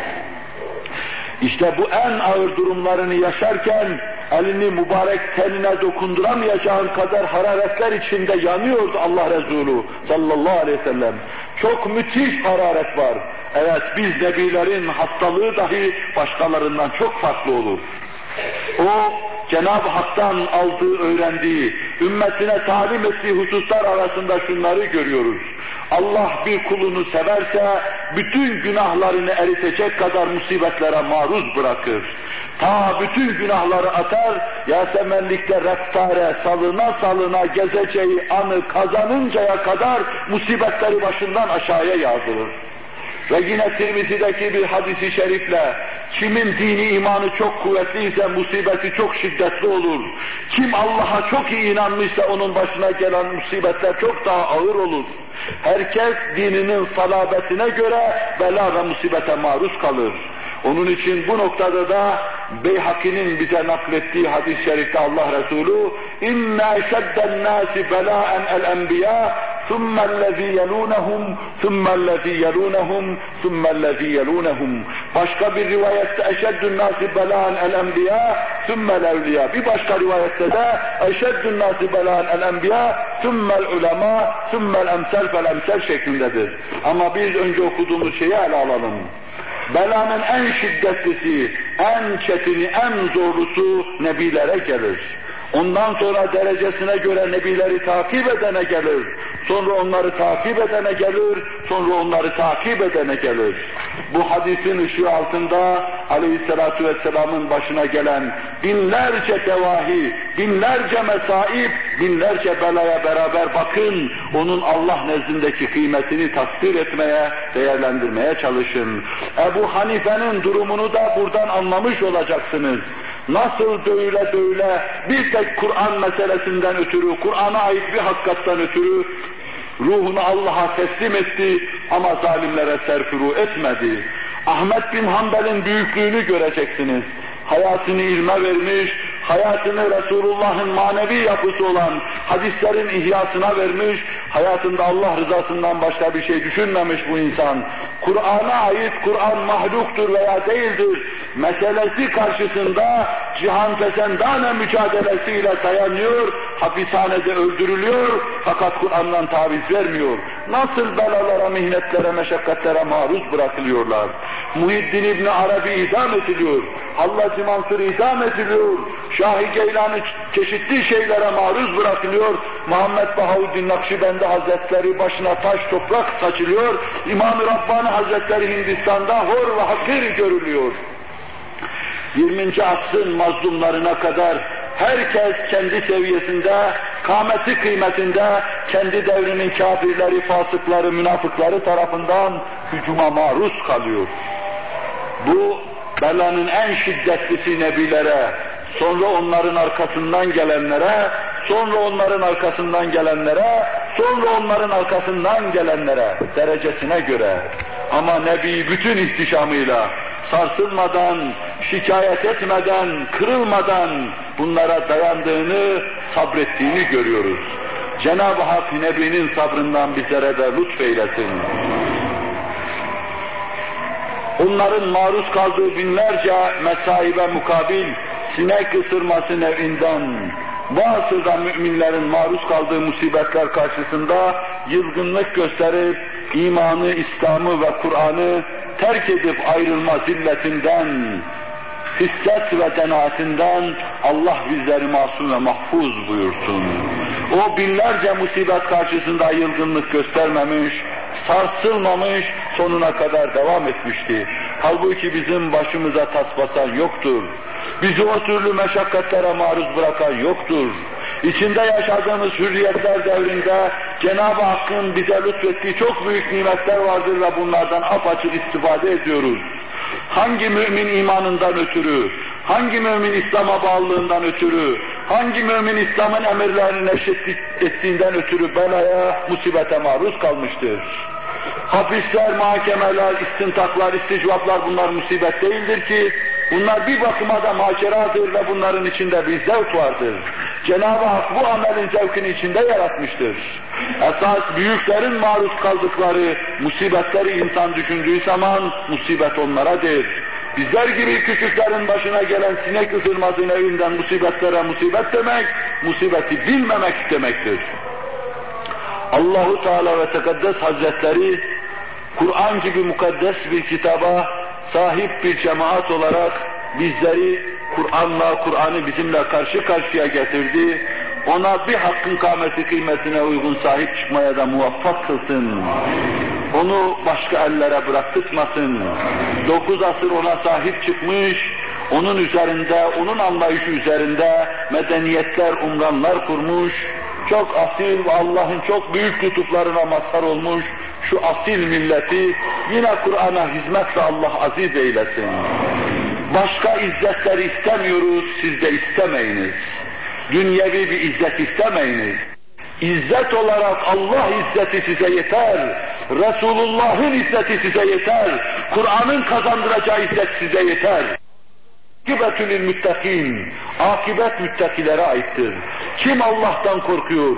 İşte bu en ağır durumlarını yaşarken elini mübarek tenine dokunduramayacağın kadar hararetler içinde yanıyordu Allah Resulü sallallahu aleyhi ve sellem. Çok müthiş hararet var. Evet biz nebilerin hastalığı dahi başkalarından çok farklı olur. O Cenab-ı Hak'tan aldığı, öğrendiği, ümmetine talim ettiği hususlar arasında şunları görüyoruz. Allah bir kulunu severse bütün günahlarını eritecek kadar musibetlere maruz bırakır. Ta bütün günahları atar, Yasemenlikte reftare salına salına gezeceği anı kazanıncaya kadar musibetleri başından aşağıya yağdırır. Ve yine Tirmizi'deki bir hadisi şerifle kimin dini imanı çok kuvvetliyse musibeti çok şiddetli olur. Kim Allah'a çok iyi inanmışsa onun başına gelen musibetler çok daha ağır olur. Herkes dininin salabetine göre bela ve musibete maruz kalır. Onun için bu noktada da Beyhaki'nin bize naklettiği hadis-i şerifte Allah Resulü اِنَّا شَدَّ النَّاسِ بَلَاءً الْاَنْبِيَاءِ ثُمَّ الَّذ۪ي يَلُونَهُمْ ثُمَّ الَّذ۪ي يَلُونَهُمْ ثُمَّ الَّذ۪ي يَلُونَهُمْ Başka bir rivayette اَشَدُّ النَّاسِ بَلَاءً الْاَنْبِيَاءِ ثُمَّ الْاَوْلِيَا Bir başka rivayette de اَشَدُّ النَّاسِ بَلَاءً الْاَنْبِيَاءِ ثُمَّ الْعُلَمَا ثُمَّ الْاَمْسَلْ فَالْاَمْسَلْ şeklindedir. Ama biz önce okuduğumuz şeyi ele alalım. Belanın en şiddetlisi, en çetini, en zorlusu nebilere gelir. Ondan sonra derecesine göre nebileri takip edene gelir. Sonra onları takip edene gelir, sonra onları takip edene gelir. Bu hadisin ışığı altında aleyhissalatu vesselamın başına gelen binlerce devahi, binlerce mesaip, binlerce belaya beraber bakın, onun Allah nezdindeki kıymetini takdir etmeye, değerlendirmeye çalışın. Ebu Hanife'nin durumunu da buradan anlamış olacaksınız. Nasıl dövüle dövüle bir tek Kur'an meselesinden ötürü, Kur'an'a ait bir hakikattan ötürü ruhunu Allah'a teslim etti ama zalimlere serfuru etmedi. Ahmet bin Hanbel'in büyüklüğünü göreceksiniz. Hayatını ilme vermiş, hayatını Resulullah'ın manevi yapısı olan hadislerin ihyasına vermiş, hayatında Allah rızasından başka bir şey düşünmemiş bu insan. Kur'an'a ait Kur'an mahluktur veya değildir meselesi karşısında cihan fesendane mücadelesiyle dayanıyor, hapishanede öldürülüyor fakat Kur'an'dan taviz vermiyor. Nasıl belalara, mihnetlere, meşakkatlere maruz bırakılıyorlar. Muhiddin İbni Arabi idam ediliyor. Hallacı Mansur idam ediliyor. Geylani çeşitli şeylere maruz bırakılıyor. Muhammed Bahavuddin Nakşibendi Hazretleri başına taş toprak saçılıyor. İmam-ı Rabbani Hazretleri Hindistan'da hor ve hakir görülüyor. 20. asrın mazlumlarına kadar herkes kendi seviyesinde, kâmeti kıymetinde, kendi devrinin kafirleri, fasıkları, münafıkları tarafından hücuma maruz kalıyor. Bu belanın en şiddetlisi nebilere, sonra onların arkasından gelenlere, sonra onların arkasından gelenlere, sonra onların arkasından gelenlere derecesine göre ama Nebi bütün ihtişamıyla sarsılmadan, şikayet etmeden, kırılmadan bunlara dayandığını, sabrettiğini görüyoruz. Cenab-ı Hak Nebi'nin sabrından bizlere de lütfeylesin. Onların maruz kaldığı binlerce mesaibe mukabil, sinek ısırması nevinden, bu asırda müminlerin maruz kaldığı musibetler karşısında yılgınlık gösterip imanı, İslam'ı ve Kur'an'ı terk edip ayrılma zilletinden, hisset ve denaatinden Allah bizleri masum ve mahfuz buyursun. O binlerce musibet karşısında yılgınlık göstermemiş, sarsılmamış, sonuna kadar devam etmişti. Halbuki bizim başımıza tas basan yoktur. Bizi o türlü meşakkatlere maruz bırakan yoktur. İçinde yaşadığımız hürriyetler devrinde Cenab-ı Hakk'ın bize lütfettiği çok büyük nimetler vardır ve bunlardan apaçık istifade ediyoruz. Hangi mümin imanından ötürü, hangi mümin İslam'a bağlılığından ötürü, hangi mümin İslam'ın emirlerini ettiğinden ötürü belaya, musibete maruz kalmıştır. Hapisler, mahkemeler, istintaklar, isticvaplar bunlar musibet değildir ki, bunlar bir bakıma da maceradır ve bunların içinde bir zevk vardır. Cenab-ı Hak bu amelin zevkini içinde yaratmıştır. Esas büyüklerin maruz kaldıkları musibetleri insan düşündüğü zaman musibet onlaradır. Bizler gibi küçüklerin başına gelen sinek ısırması nevinden musibetlere musibet demek, musibeti bilmemek demektir. Allahu Teala ve Tekaddes Hazretleri Kur'an gibi mukaddes bir kitaba sahip bir cemaat olarak bizleri Kur'an'la, Kur'an'ı bizimle karşı karşıya getirdi. Ona bir hakkın kâmeti kıymetine uygun sahip çıkmaya da muvaffak kılsın. Onu başka ellere bıraktırmasın. Dokuz asır ona sahip çıkmış, onun üzerinde, onun anlayışı üzerinde medeniyetler, umranlar kurmuş, çok asil ve Allah'ın çok büyük lütuflarına mazhar olmuş şu asil milleti yine Kur'an'a hizmetle Allah aziz eylesin. Başka izzetleri istemiyoruz, siz de istemeyiniz. Dünyevi bir izzet istemeyiniz. İzzet olarak Allah izzeti size yeter. Resulullah'ın izzeti size yeter. Kur'an'ın kazandıracağı izzet size yeter. Akibetül müttakin, akibet müttakilere aittir. Kim Allah'tan korkuyor,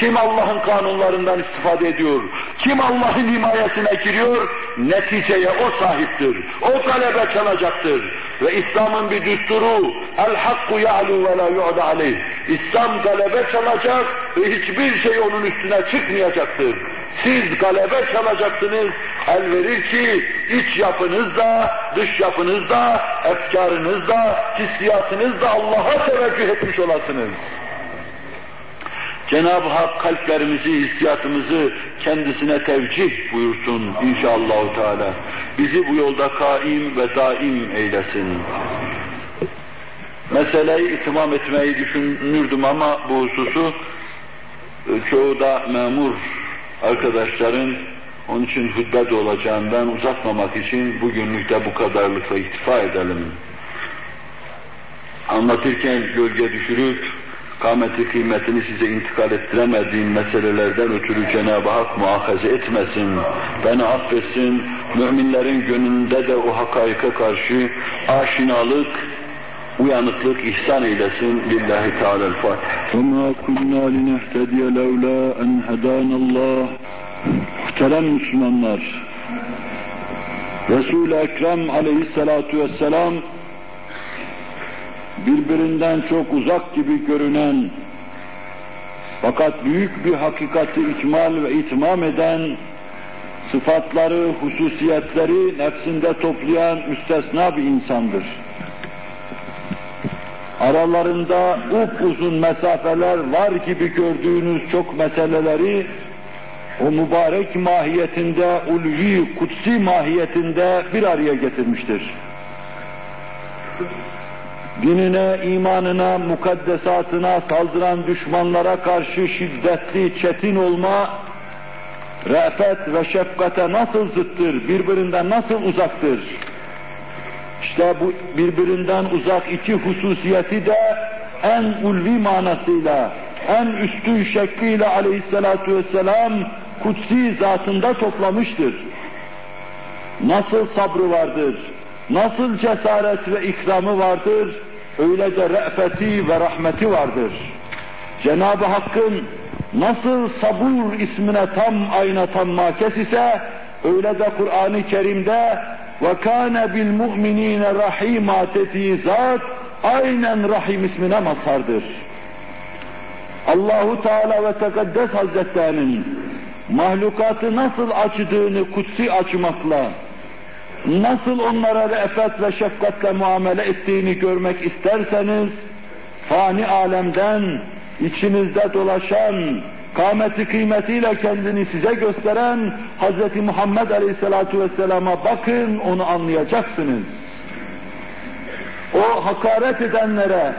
kim Allah'ın kanunlarından istifade ediyor, kim Allah'ın himayesine giriyor, neticeye o sahiptir. O galebe çalacaktır. Ve İslam'ın bir düsturu, el hakku ya'lu ve la yu'da aleyh. İslam galebe çalacak ve hiçbir şey onun üstüne çıkmayacaktır. Siz galebe çalacaksınız, el verir ki iç yapınızda, dış yapınızda, efkarınızda, hissiyatınızda Allah'a teveccüh etmiş olasınız. Cenab-ı Hak kalplerimizi, hissiyatımızı kendisine tevcih buyursun inşallah Teala. Bizi bu yolda kaim ve daim eylesin. Meseleyi itimam etmeyi düşünürdüm ama bu hususu e, çoğu da memur arkadaşların onun için de olacağından uzatmamak için bugünlük de bu kadarlıkla iktifa edelim. Anlatırken gölge düşürüp kâmeti kıymetini size intikal ettiremediğim meselelerden ötürü Cenab-ı Hak muakaze etmesin, beni affetsin, müminlerin gönlünde de o hakaike karşı aşinalık, uyanıklık ihsan eylesin. Lillahi Teala'l-Fatiha. وَمَا كُنَّا لِنَهْتَدِيَ لَوْلَا اَنْ هَدَانَ اللّٰهِ Muhterem Müslümanlar, Resul-i Ekrem aleyhissalatu vesselam birbirinden çok uzak gibi görünen fakat büyük bir hakikati ikmal ve itmam eden sıfatları, hususiyetleri nefsinde toplayan müstesna bir insandır. Aralarında uzun mesafeler var gibi gördüğünüz çok meseleleri o mübarek mahiyetinde, ulvi, kutsi mahiyetinde bir araya getirmiştir dinine, imanına, mukaddesatına saldıran düşmanlara karşı şiddetli, çetin olma, re'fet ve şefkate nasıl zıttır, birbirinden nasıl uzaktır? İşte bu birbirinden uzak iki hususiyeti de en ulvi manasıyla, en üstün şekliyle aleyhissalatu vesselam kutsi zatında toplamıştır. Nasıl sabrı vardır, nasıl cesaret ve ikramı vardır, öyle de re'feti ve rahmeti vardır. Cenab-ı Hakk'ın nasıl sabur ismine tam ayna tam makes ise, öyle de Kur'an-ı Kerim'de ve kâne bil mu'minîne rahîmâ dediği zat, aynen Rahim ismine mazhardır. Allahu Teala ve Tekaddes Hazretlerinin mahlukatı nasıl açtığını kutsi açmakla, nasıl onlara re'fet ve şefkatle muamele ettiğini görmek isterseniz, fani alemden içinizde dolaşan, kâmeti kıymetiyle kendini size gösteren Hz. Muhammed Aleyhisselatu Vesselam'a bakın, onu anlayacaksınız. O hakaret edenlere,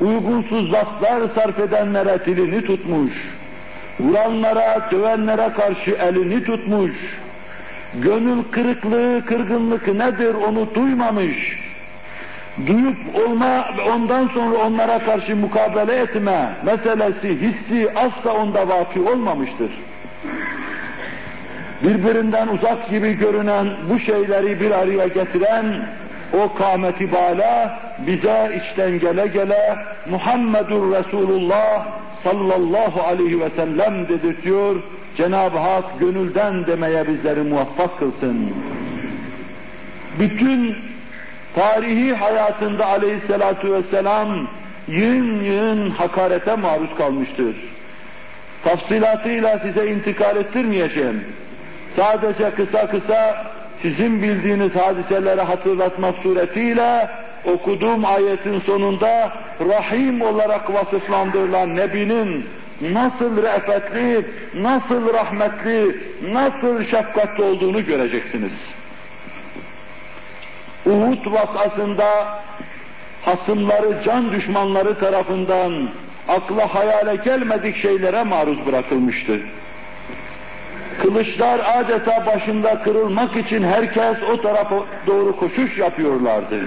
uygunsuz laflar sarf edenlere dilini tutmuş, vuranlara, dövenlere karşı elini tutmuş, gönül kırıklığı, kırgınlık nedir onu duymamış, duyup olma ondan sonra onlara karşı mukabele etme meselesi, hissi asla onda vaki olmamıştır. Birbirinden uzak gibi görünen bu şeyleri bir araya getiren o kâmeti bala bize içten gele gele Muhammedur Resulullah sallallahu aleyhi ve sellem dedirtiyor. Cenab-ı Hak gönülden demeye bizleri muvaffak kılsın. Bütün tarihi hayatında aleyhissalatu vesselam yığın yığın hakarete maruz kalmıştır. Tafsilatıyla size intikal ettirmeyeceğim. Sadece kısa kısa sizin bildiğiniz hadiseleri hatırlatmak suretiyle okuduğum ayetin sonunda Rahim olarak vasıflandırılan Nebi'nin nasıl re'fetli, nasıl rahmetli, nasıl şefkatli olduğunu göreceksiniz. Uhud vakasında hasımları, can düşmanları tarafından akla hayale gelmedik şeylere maruz bırakılmıştı. Kılıçlar adeta başında kırılmak için herkes o tarafa doğru koşuş yapıyorlardı.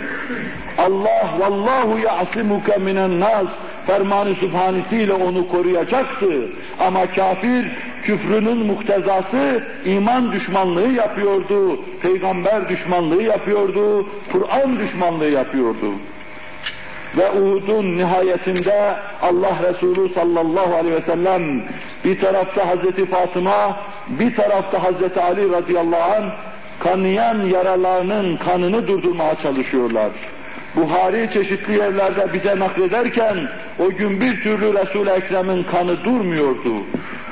Allah vallahu ya'simuke minen nas fermanı sübhanesiyle onu koruyacaktı. Ama kafir küfrünün muhtezası iman düşmanlığı yapıyordu, peygamber düşmanlığı yapıyordu, Kur'an düşmanlığı yapıyordu. Ve Uhud'un nihayetinde Allah Resulü sallallahu aleyhi ve sellem bir tarafta Hazreti Fatıma, bir tarafta Hazreti Ali radıyallahu anh kanayan yaralarının kanını durdurmaya çalışıyorlar. Buhari çeşitli yerlerde bize naklederken o gün bir türlü Resul-i Ekrem'in kanı durmuyordu.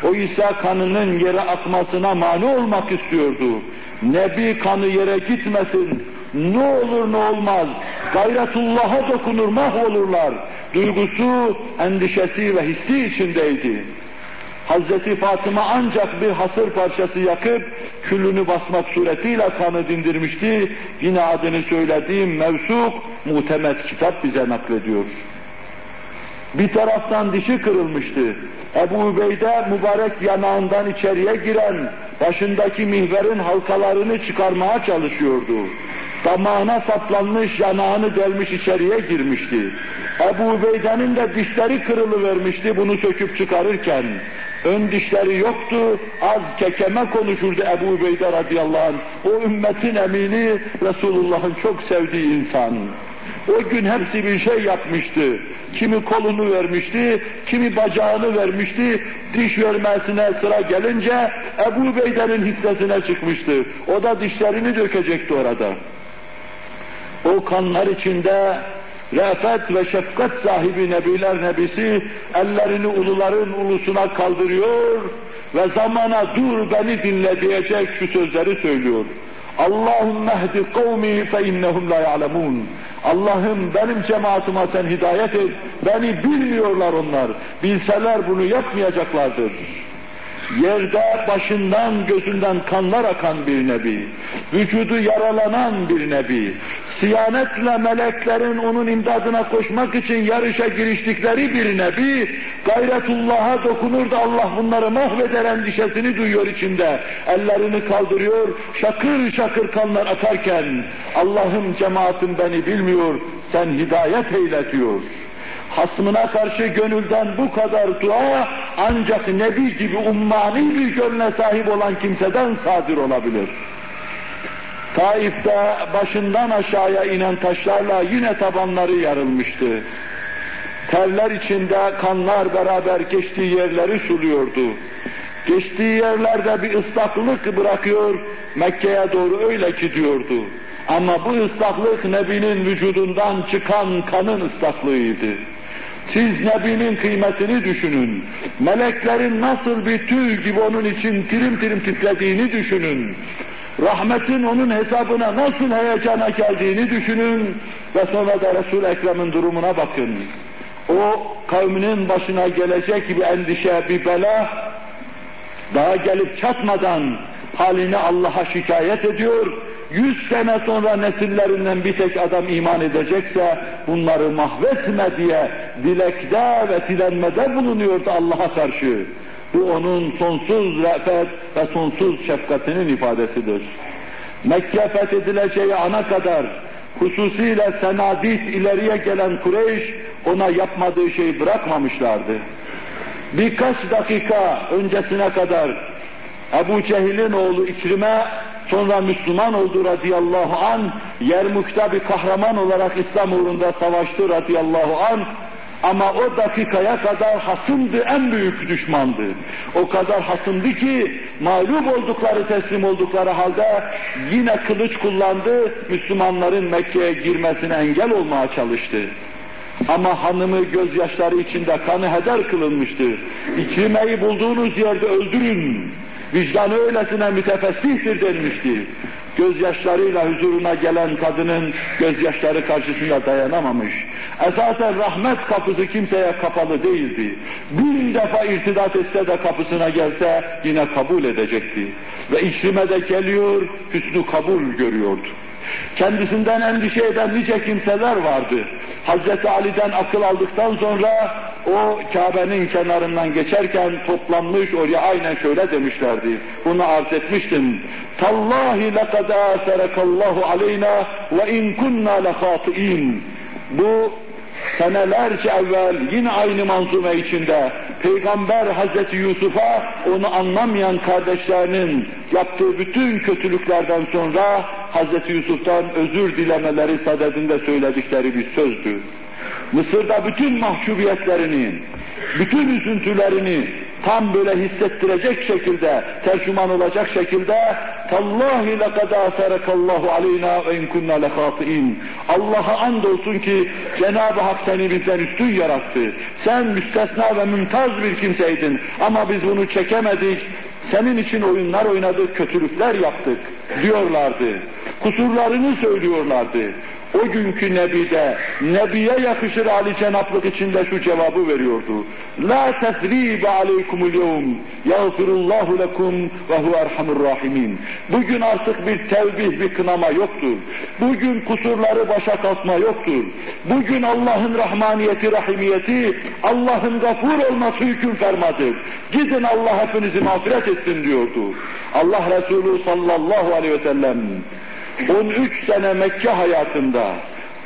O ise kanının yere akmasına mani olmak istiyordu. Nebi kanı yere gitmesin, ne olur ne olmaz, gayretullah'a dokunur mahvolurlar. Duygusu, endişesi ve hissi içindeydi. Hazreti Fatıma ancak bir hasır parçası yakıp külünü basmak suretiyle kanı dindirmişti. Yine adını söylediğim mevsuk, muhtemet kitap bize naklediyor. Bir taraftan dişi kırılmıştı. Ebu Ubeyde mübarek yanağından içeriye giren, başındaki mihverin halkalarını çıkarmaya çalışıyordu. Damağına saplanmış, yanağını delmiş içeriye girmişti. Ebu Ubeyde'nin de dişleri kırılıvermişti bunu söküp çıkarırken. Ön dişleri yoktu, az kekeme konuşurdu Ebu Ubeyde radıyallahu anh. O ümmetin emini, Resulullah'ın çok sevdiği insan. O gün hepsi bir şey yapmıştı. Kimi kolunu vermişti, kimi bacağını vermişti. Diş vermesine sıra gelince Ebu Beyder'in hissesine çıkmıştı. O da dişlerini dökecekti orada. O kanlar içinde re'fet ve şefkat sahibi Nebiler Nebisi ellerini uluların ulusuna kaldırıyor ve zamana dur beni dinle diyecek şu sözleri söylüyor. Allahümme ehdi kavmi fe innehum la ya'lemun. Allah'ım benim cemaatime sen hidayet et. Beni bilmiyorlar onlar. Bilseler bunu yapmayacaklardır. Yerde başından gözünden kanlar akan bir nebi, vücudu yaralanan bir nebi, siyanetle meleklerin onun imdadına koşmak için yarışa giriştikleri bir nebi, gayretullah'a dokunur da Allah bunları mahveder endişesini duyuyor içinde. Ellerini kaldırıyor, şakır şakır kanlar akarken, Allah'ım cemaatim beni bilmiyor, sen hidayet eyle diyor hasmına karşı gönülden bu kadar dua ancak Nebi gibi ummani bir gönle sahip olan kimseden sadir olabilir. Taif'te başından aşağıya inen taşlarla yine tabanları yarılmıştı. Terler içinde kanlar beraber geçtiği yerleri suluyordu. Geçtiği yerlerde bir ıslaklık bırakıyor, Mekke'ye doğru öyle gidiyordu. Ama bu ıslaklık Nebi'nin vücudundan çıkan kanın ıslaklığıydı. Siz Nebi'nin kıymetini düşünün. Meleklerin nasıl bir tüy gibi onun için tirim tirim titrediğini düşünün. Rahmetin onun hesabına nasıl heyecana geldiğini düşünün ve sonra da Resul-i Ekrem'in durumuna bakın. O kavminin başına gelecek bir endişe, bir bela daha gelip çatmadan halini Allah'a şikayet ediyor yüz sene sonra nesillerinden bir tek adam iman edecekse bunları mahvetme diye dilekte ve dilenmede bulunuyordu Allah'a karşı. Bu onun sonsuz re'fet ve sonsuz şefkatinin ifadesidir. Mekke fethedileceği ana kadar hususiyle senadit ileriye gelen Kureyş ona yapmadığı şeyi bırakmamışlardı. Birkaç dakika öncesine kadar Ebu Cehil'in oğlu İkrim'e sonra Müslüman oldu radıyallahu an, Yermuk'ta bir kahraman olarak İslam uğrunda savaştı radıyallahu an, ama o dakikaya kadar hasımdı, en büyük düşmandı. O kadar hasımdı ki mağlup oldukları, teslim oldukları halde yine kılıç kullandı, Müslümanların Mekke'ye girmesine engel olmaya çalıştı. Ama hanımı gözyaşları içinde kanı heder kılınmıştı. İkrimeyi bulduğunuz yerde öldürün vicdanı öylesine mütefessihtir denmişti. Gözyaşlarıyla huzuruna gelen kadının gözyaşları karşısında dayanamamış. Esasen rahmet kapısı kimseye kapalı değildi. Bin defa irtidat etse de kapısına gelse yine kabul edecekti. Ve İkrime de geliyor, hüsnü kabul görüyordu. Kendisinden endişe eden nice kimseler vardı. Hazreti Ali'den akıl aldıktan sonra o Kabe'nin kenarından geçerken toplanmış oraya aynen şöyle demişlerdi. Bunu arz etmiştim. Tallahi lekad aserekallahu aleyna ve in kunna lehati'in. Bu senelerce evvel yine aynı manzume içinde Peygamber Hazreti Yusuf'a onu anlamayan kardeşlerinin yaptığı bütün kötülüklerden sonra Hazreti Yusuf'tan özür dilemeleri sadedinde söyledikleri bir sözdü. Mısır'da bütün mahcubiyetlerini, bütün üzüntülerini tam böyle hissettirecek şekilde, tercüman olacak şekilde Tallahi lekad aserekallahu aleyna ve in kunna lehatiin. Allah'a andolsun ki Cenab-ı Hak seni bizden üstün yarattı. Sen müstesna ve mümtaz bir kimseydin ama biz bunu çekemedik. Senin için oyunlar oynadık, kötülükler yaptık diyorlardı. Kusurlarını söylüyorlardı. O günkü Nebi'de, Nebi'ye yakışır Ali Cenaplık içinde şu cevabı veriyordu. La tesribe aleykumul yevm, yağfirullahu lekum ve hu erhamur rahimin. Bugün artık bir tevbih, bir kınama yoktur. Bugün kusurları başa kalkma yoktur. Bugün Allah'ın rahmaniyeti, rahimiyeti, Allah'ın gafur olması hüküm fermadır. Gidin Allah hepinizi mağfiret etsin diyordu. Allah Resulü sallallahu aleyhi ve sellem 13 sene Mekke hayatında,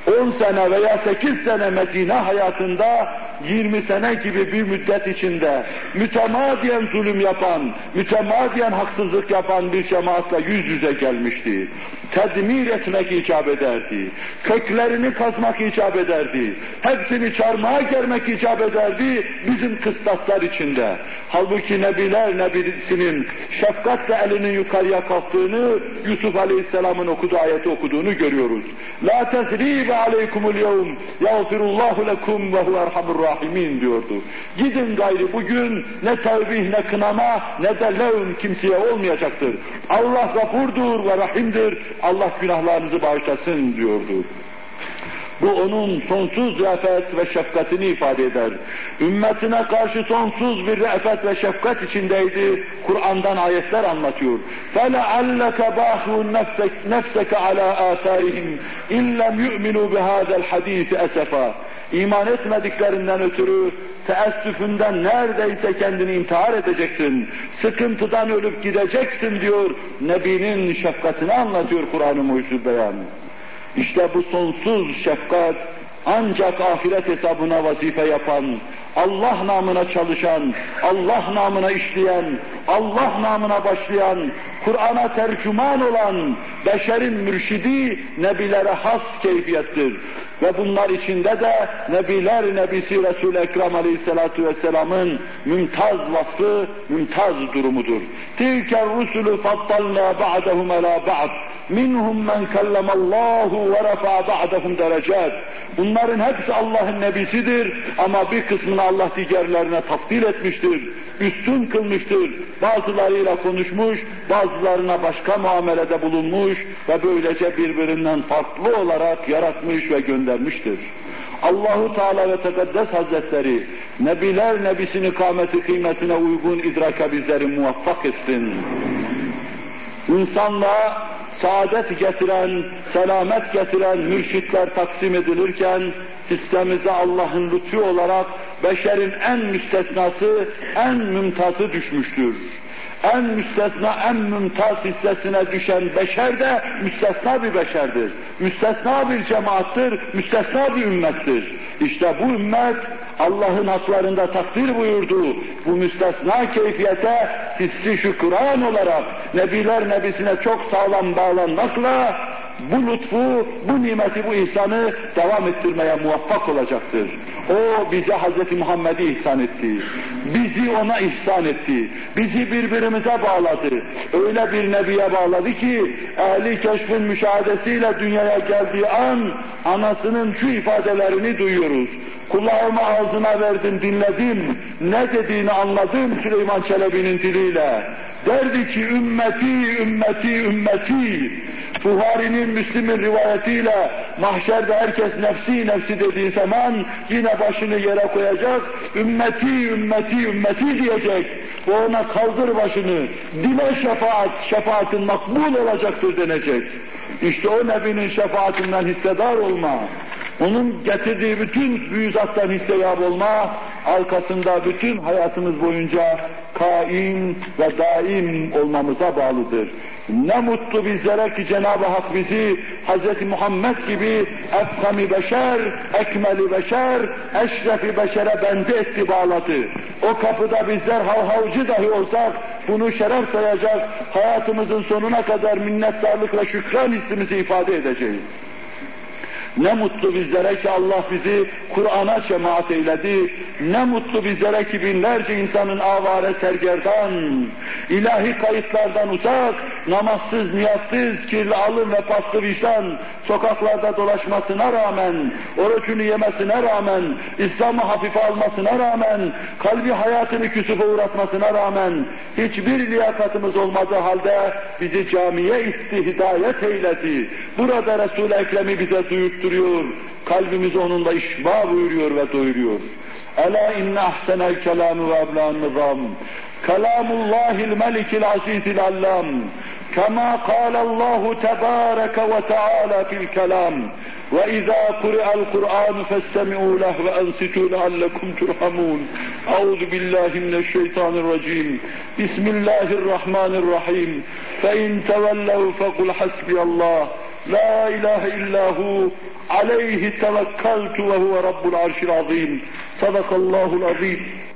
10 sene veya 8 sene Medine hayatında 20 sene gibi bir müddet içinde mütemadiyen zulüm yapan, mütemadiyen haksızlık yapan bir cemaatla yüz yüze gelmişti. Tedmir etmek icap ederdi. Köklerini kazmak icap ederdi. Hepsini çarmıha germek icap ederdi bizim kıstaslar içinde. Halbuki Nebiler Nebisinin şefkatle elinin yukarıya kalktığını Yusuf Aleyhisselam'ın okuduğu ayeti okuduğunu görüyoruz. La tezribe aleykumul yevm yağfirullahu lekum ve hu erhamur rahimin diyordu. Gidin gayrı bugün ne tevbih ne kınama ne de levm kimseye olmayacaktır. Allah gafurdur ve rahimdir. Allah günahlarınızı bağışlasın diyordu. Bu onun sonsuz re'fet ve şefkatini ifade eder. Ümmetine karşı sonsuz bir re'fet ve şefkat içindeydi. Kur'an'dan ayetler anlatıyor. فَلَعَلَّكَ بَاخُوا نَفْسَكَ عَلَى آثَارِهِمْ اِنْ لَمْ يُؤْمِنُوا بِهَذَا الْحَد۪يثِ اَسَفًا İman etmediklerinden ötürü teessüfünden neredeyse kendini intihar edeceksin, sıkıntıdan ölüp gideceksin diyor, Nebi'nin şefkatini anlatıyor Kur'an-ı Mucizül Beyan. İşte bu sonsuz şefkat ancak ahiret hesabına vazife yapan, Allah namına çalışan, Allah namına işleyen, Allah namına başlayan, Kur'an'a tercüman olan beşerin mürşidi nebilere has keyfiyettir. Ve bunlar içinde de Nebiler Nebisi Resul-i Ekrem Aleyhisselatü Vesselam'ın mümtaz vasfı, mümtaz durumudur. Tilke rusulü faddalna ba'dehum ala ba'd. Minhum men kellemallahu ve rafa ba'dehum derecat. Bunların hepsi Allah'ın nebisidir ama bir kısmını Allah diğerlerine tafdil etmiştir, üstün kılmıştır. Bazılarıyla konuşmuş, bazılarına başka muamelede bulunmuş ve böylece birbirinden farklı olarak yaratmış ve göndermiştir. Allahu Teala ve Tekaddes Hazretleri Nebiler Nebisini kâmeti kıymetine uygun idraka bizleri muvaffak etsin. İnsanlığa saadet getiren, selamet getiren mürşitler taksim edilirken sistemimize Allah'ın lütfu olarak beşerin en müstesnası, en mümtazı düşmüştür. En müstesna, en mümtaz hissesine düşen beşer de müstesna bir beşerdir. Müstesna bir cemaattir, müstesna bir ümmettir. İşte bu ümmet Allah'ın haklarında takdir buyurduğu bu müstesna keyfiyete hissi şükran olarak Nebiler Nebisine çok sağlam bağlanmakla bu lütfu, bu nimeti, bu ihsanı devam ettirmeye muvaffak olacaktır. O bize Hz. Muhammed'i ihsan etti. Bizi ona ihsan etti. Bizi birbirimize bağladı. Öyle bir nebiye bağladı ki ehli keşfin müşahedesiyle dünyaya geldiği an anasının şu ifadelerini duyuyoruz. Kulağımı ağzına verdim, dinledim. Ne dediğini anladım Süleyman Çelebi'nin diliyle. Derdi ki ümmeti, ümmeti, ümmeti. Buhari'nin Müslim'in rivayetiyle mahşerde herkes nefsi nefsi dediği zaman yine başını yere koyacak, ümmeti, ümmeti, ümmeti diyecek. O ona kaldır başını, dile şefaat, şefaatin makbul olacaktır denecek. İşte o Nebi'nin şefaatinden hissedar olma, onun getirdiği bütün büyüzattan hisseyab olma, arkasında bütün hayatımız boyunca kaim ve daim olmamıza bağlıdır. Ne mutlu bizlere ki Cenab-ı Hak bizi Hz. Muhammed gibi efkami beşer, ekmeli beşer, eşrefi beşere bende etti bağladı. O kapıda bizler havhavcı dahi olsak bunu şeref sayacak, hayatımızın sonuna kadar minnettarlık ve şükran hissimizi ifade edeceğiz. Ne mutlu bizlere ki Allah bizi Kur'an'a cemaat eyledi. Ne mutlu bizlere ki binlerce insanın avare sergerdan, ilahi kayıtlardan uzak, namazsız, niyatsız, kirli alın ve paslı vicdan, sokaklarda dolaşmasına rağmen, orucunu yemesine rağmen, İslam'ı hafife almasına rağmen, kalbi hayatını küsüfe uğratmasına rağmen, hiçbir liyakatımız olmadığı halde bizi camiye itti, hidayet eyledi. Burada Resul-i Ekrem'i bize duyurtturuyor, kalbimizi onunla işba buyuruyor ve doyuruyor. Ela inne ahsenel kelamı ve eblan nizam. Kelamullahil melikil azizil allam. كما قال الله تبارك وتعالى في الكلام وإذا قرئ القرآن فاستمعوا له وأنصتوا لعلكم ترحمون أعوذ بالله من الشيطان الرجيم بسم الله الرحمن الرحيم فإن تولوا فقل حسبي الله لا إله إلا هو عليه توكلت وهو رب العرش العظيم. صدق الله العظيم.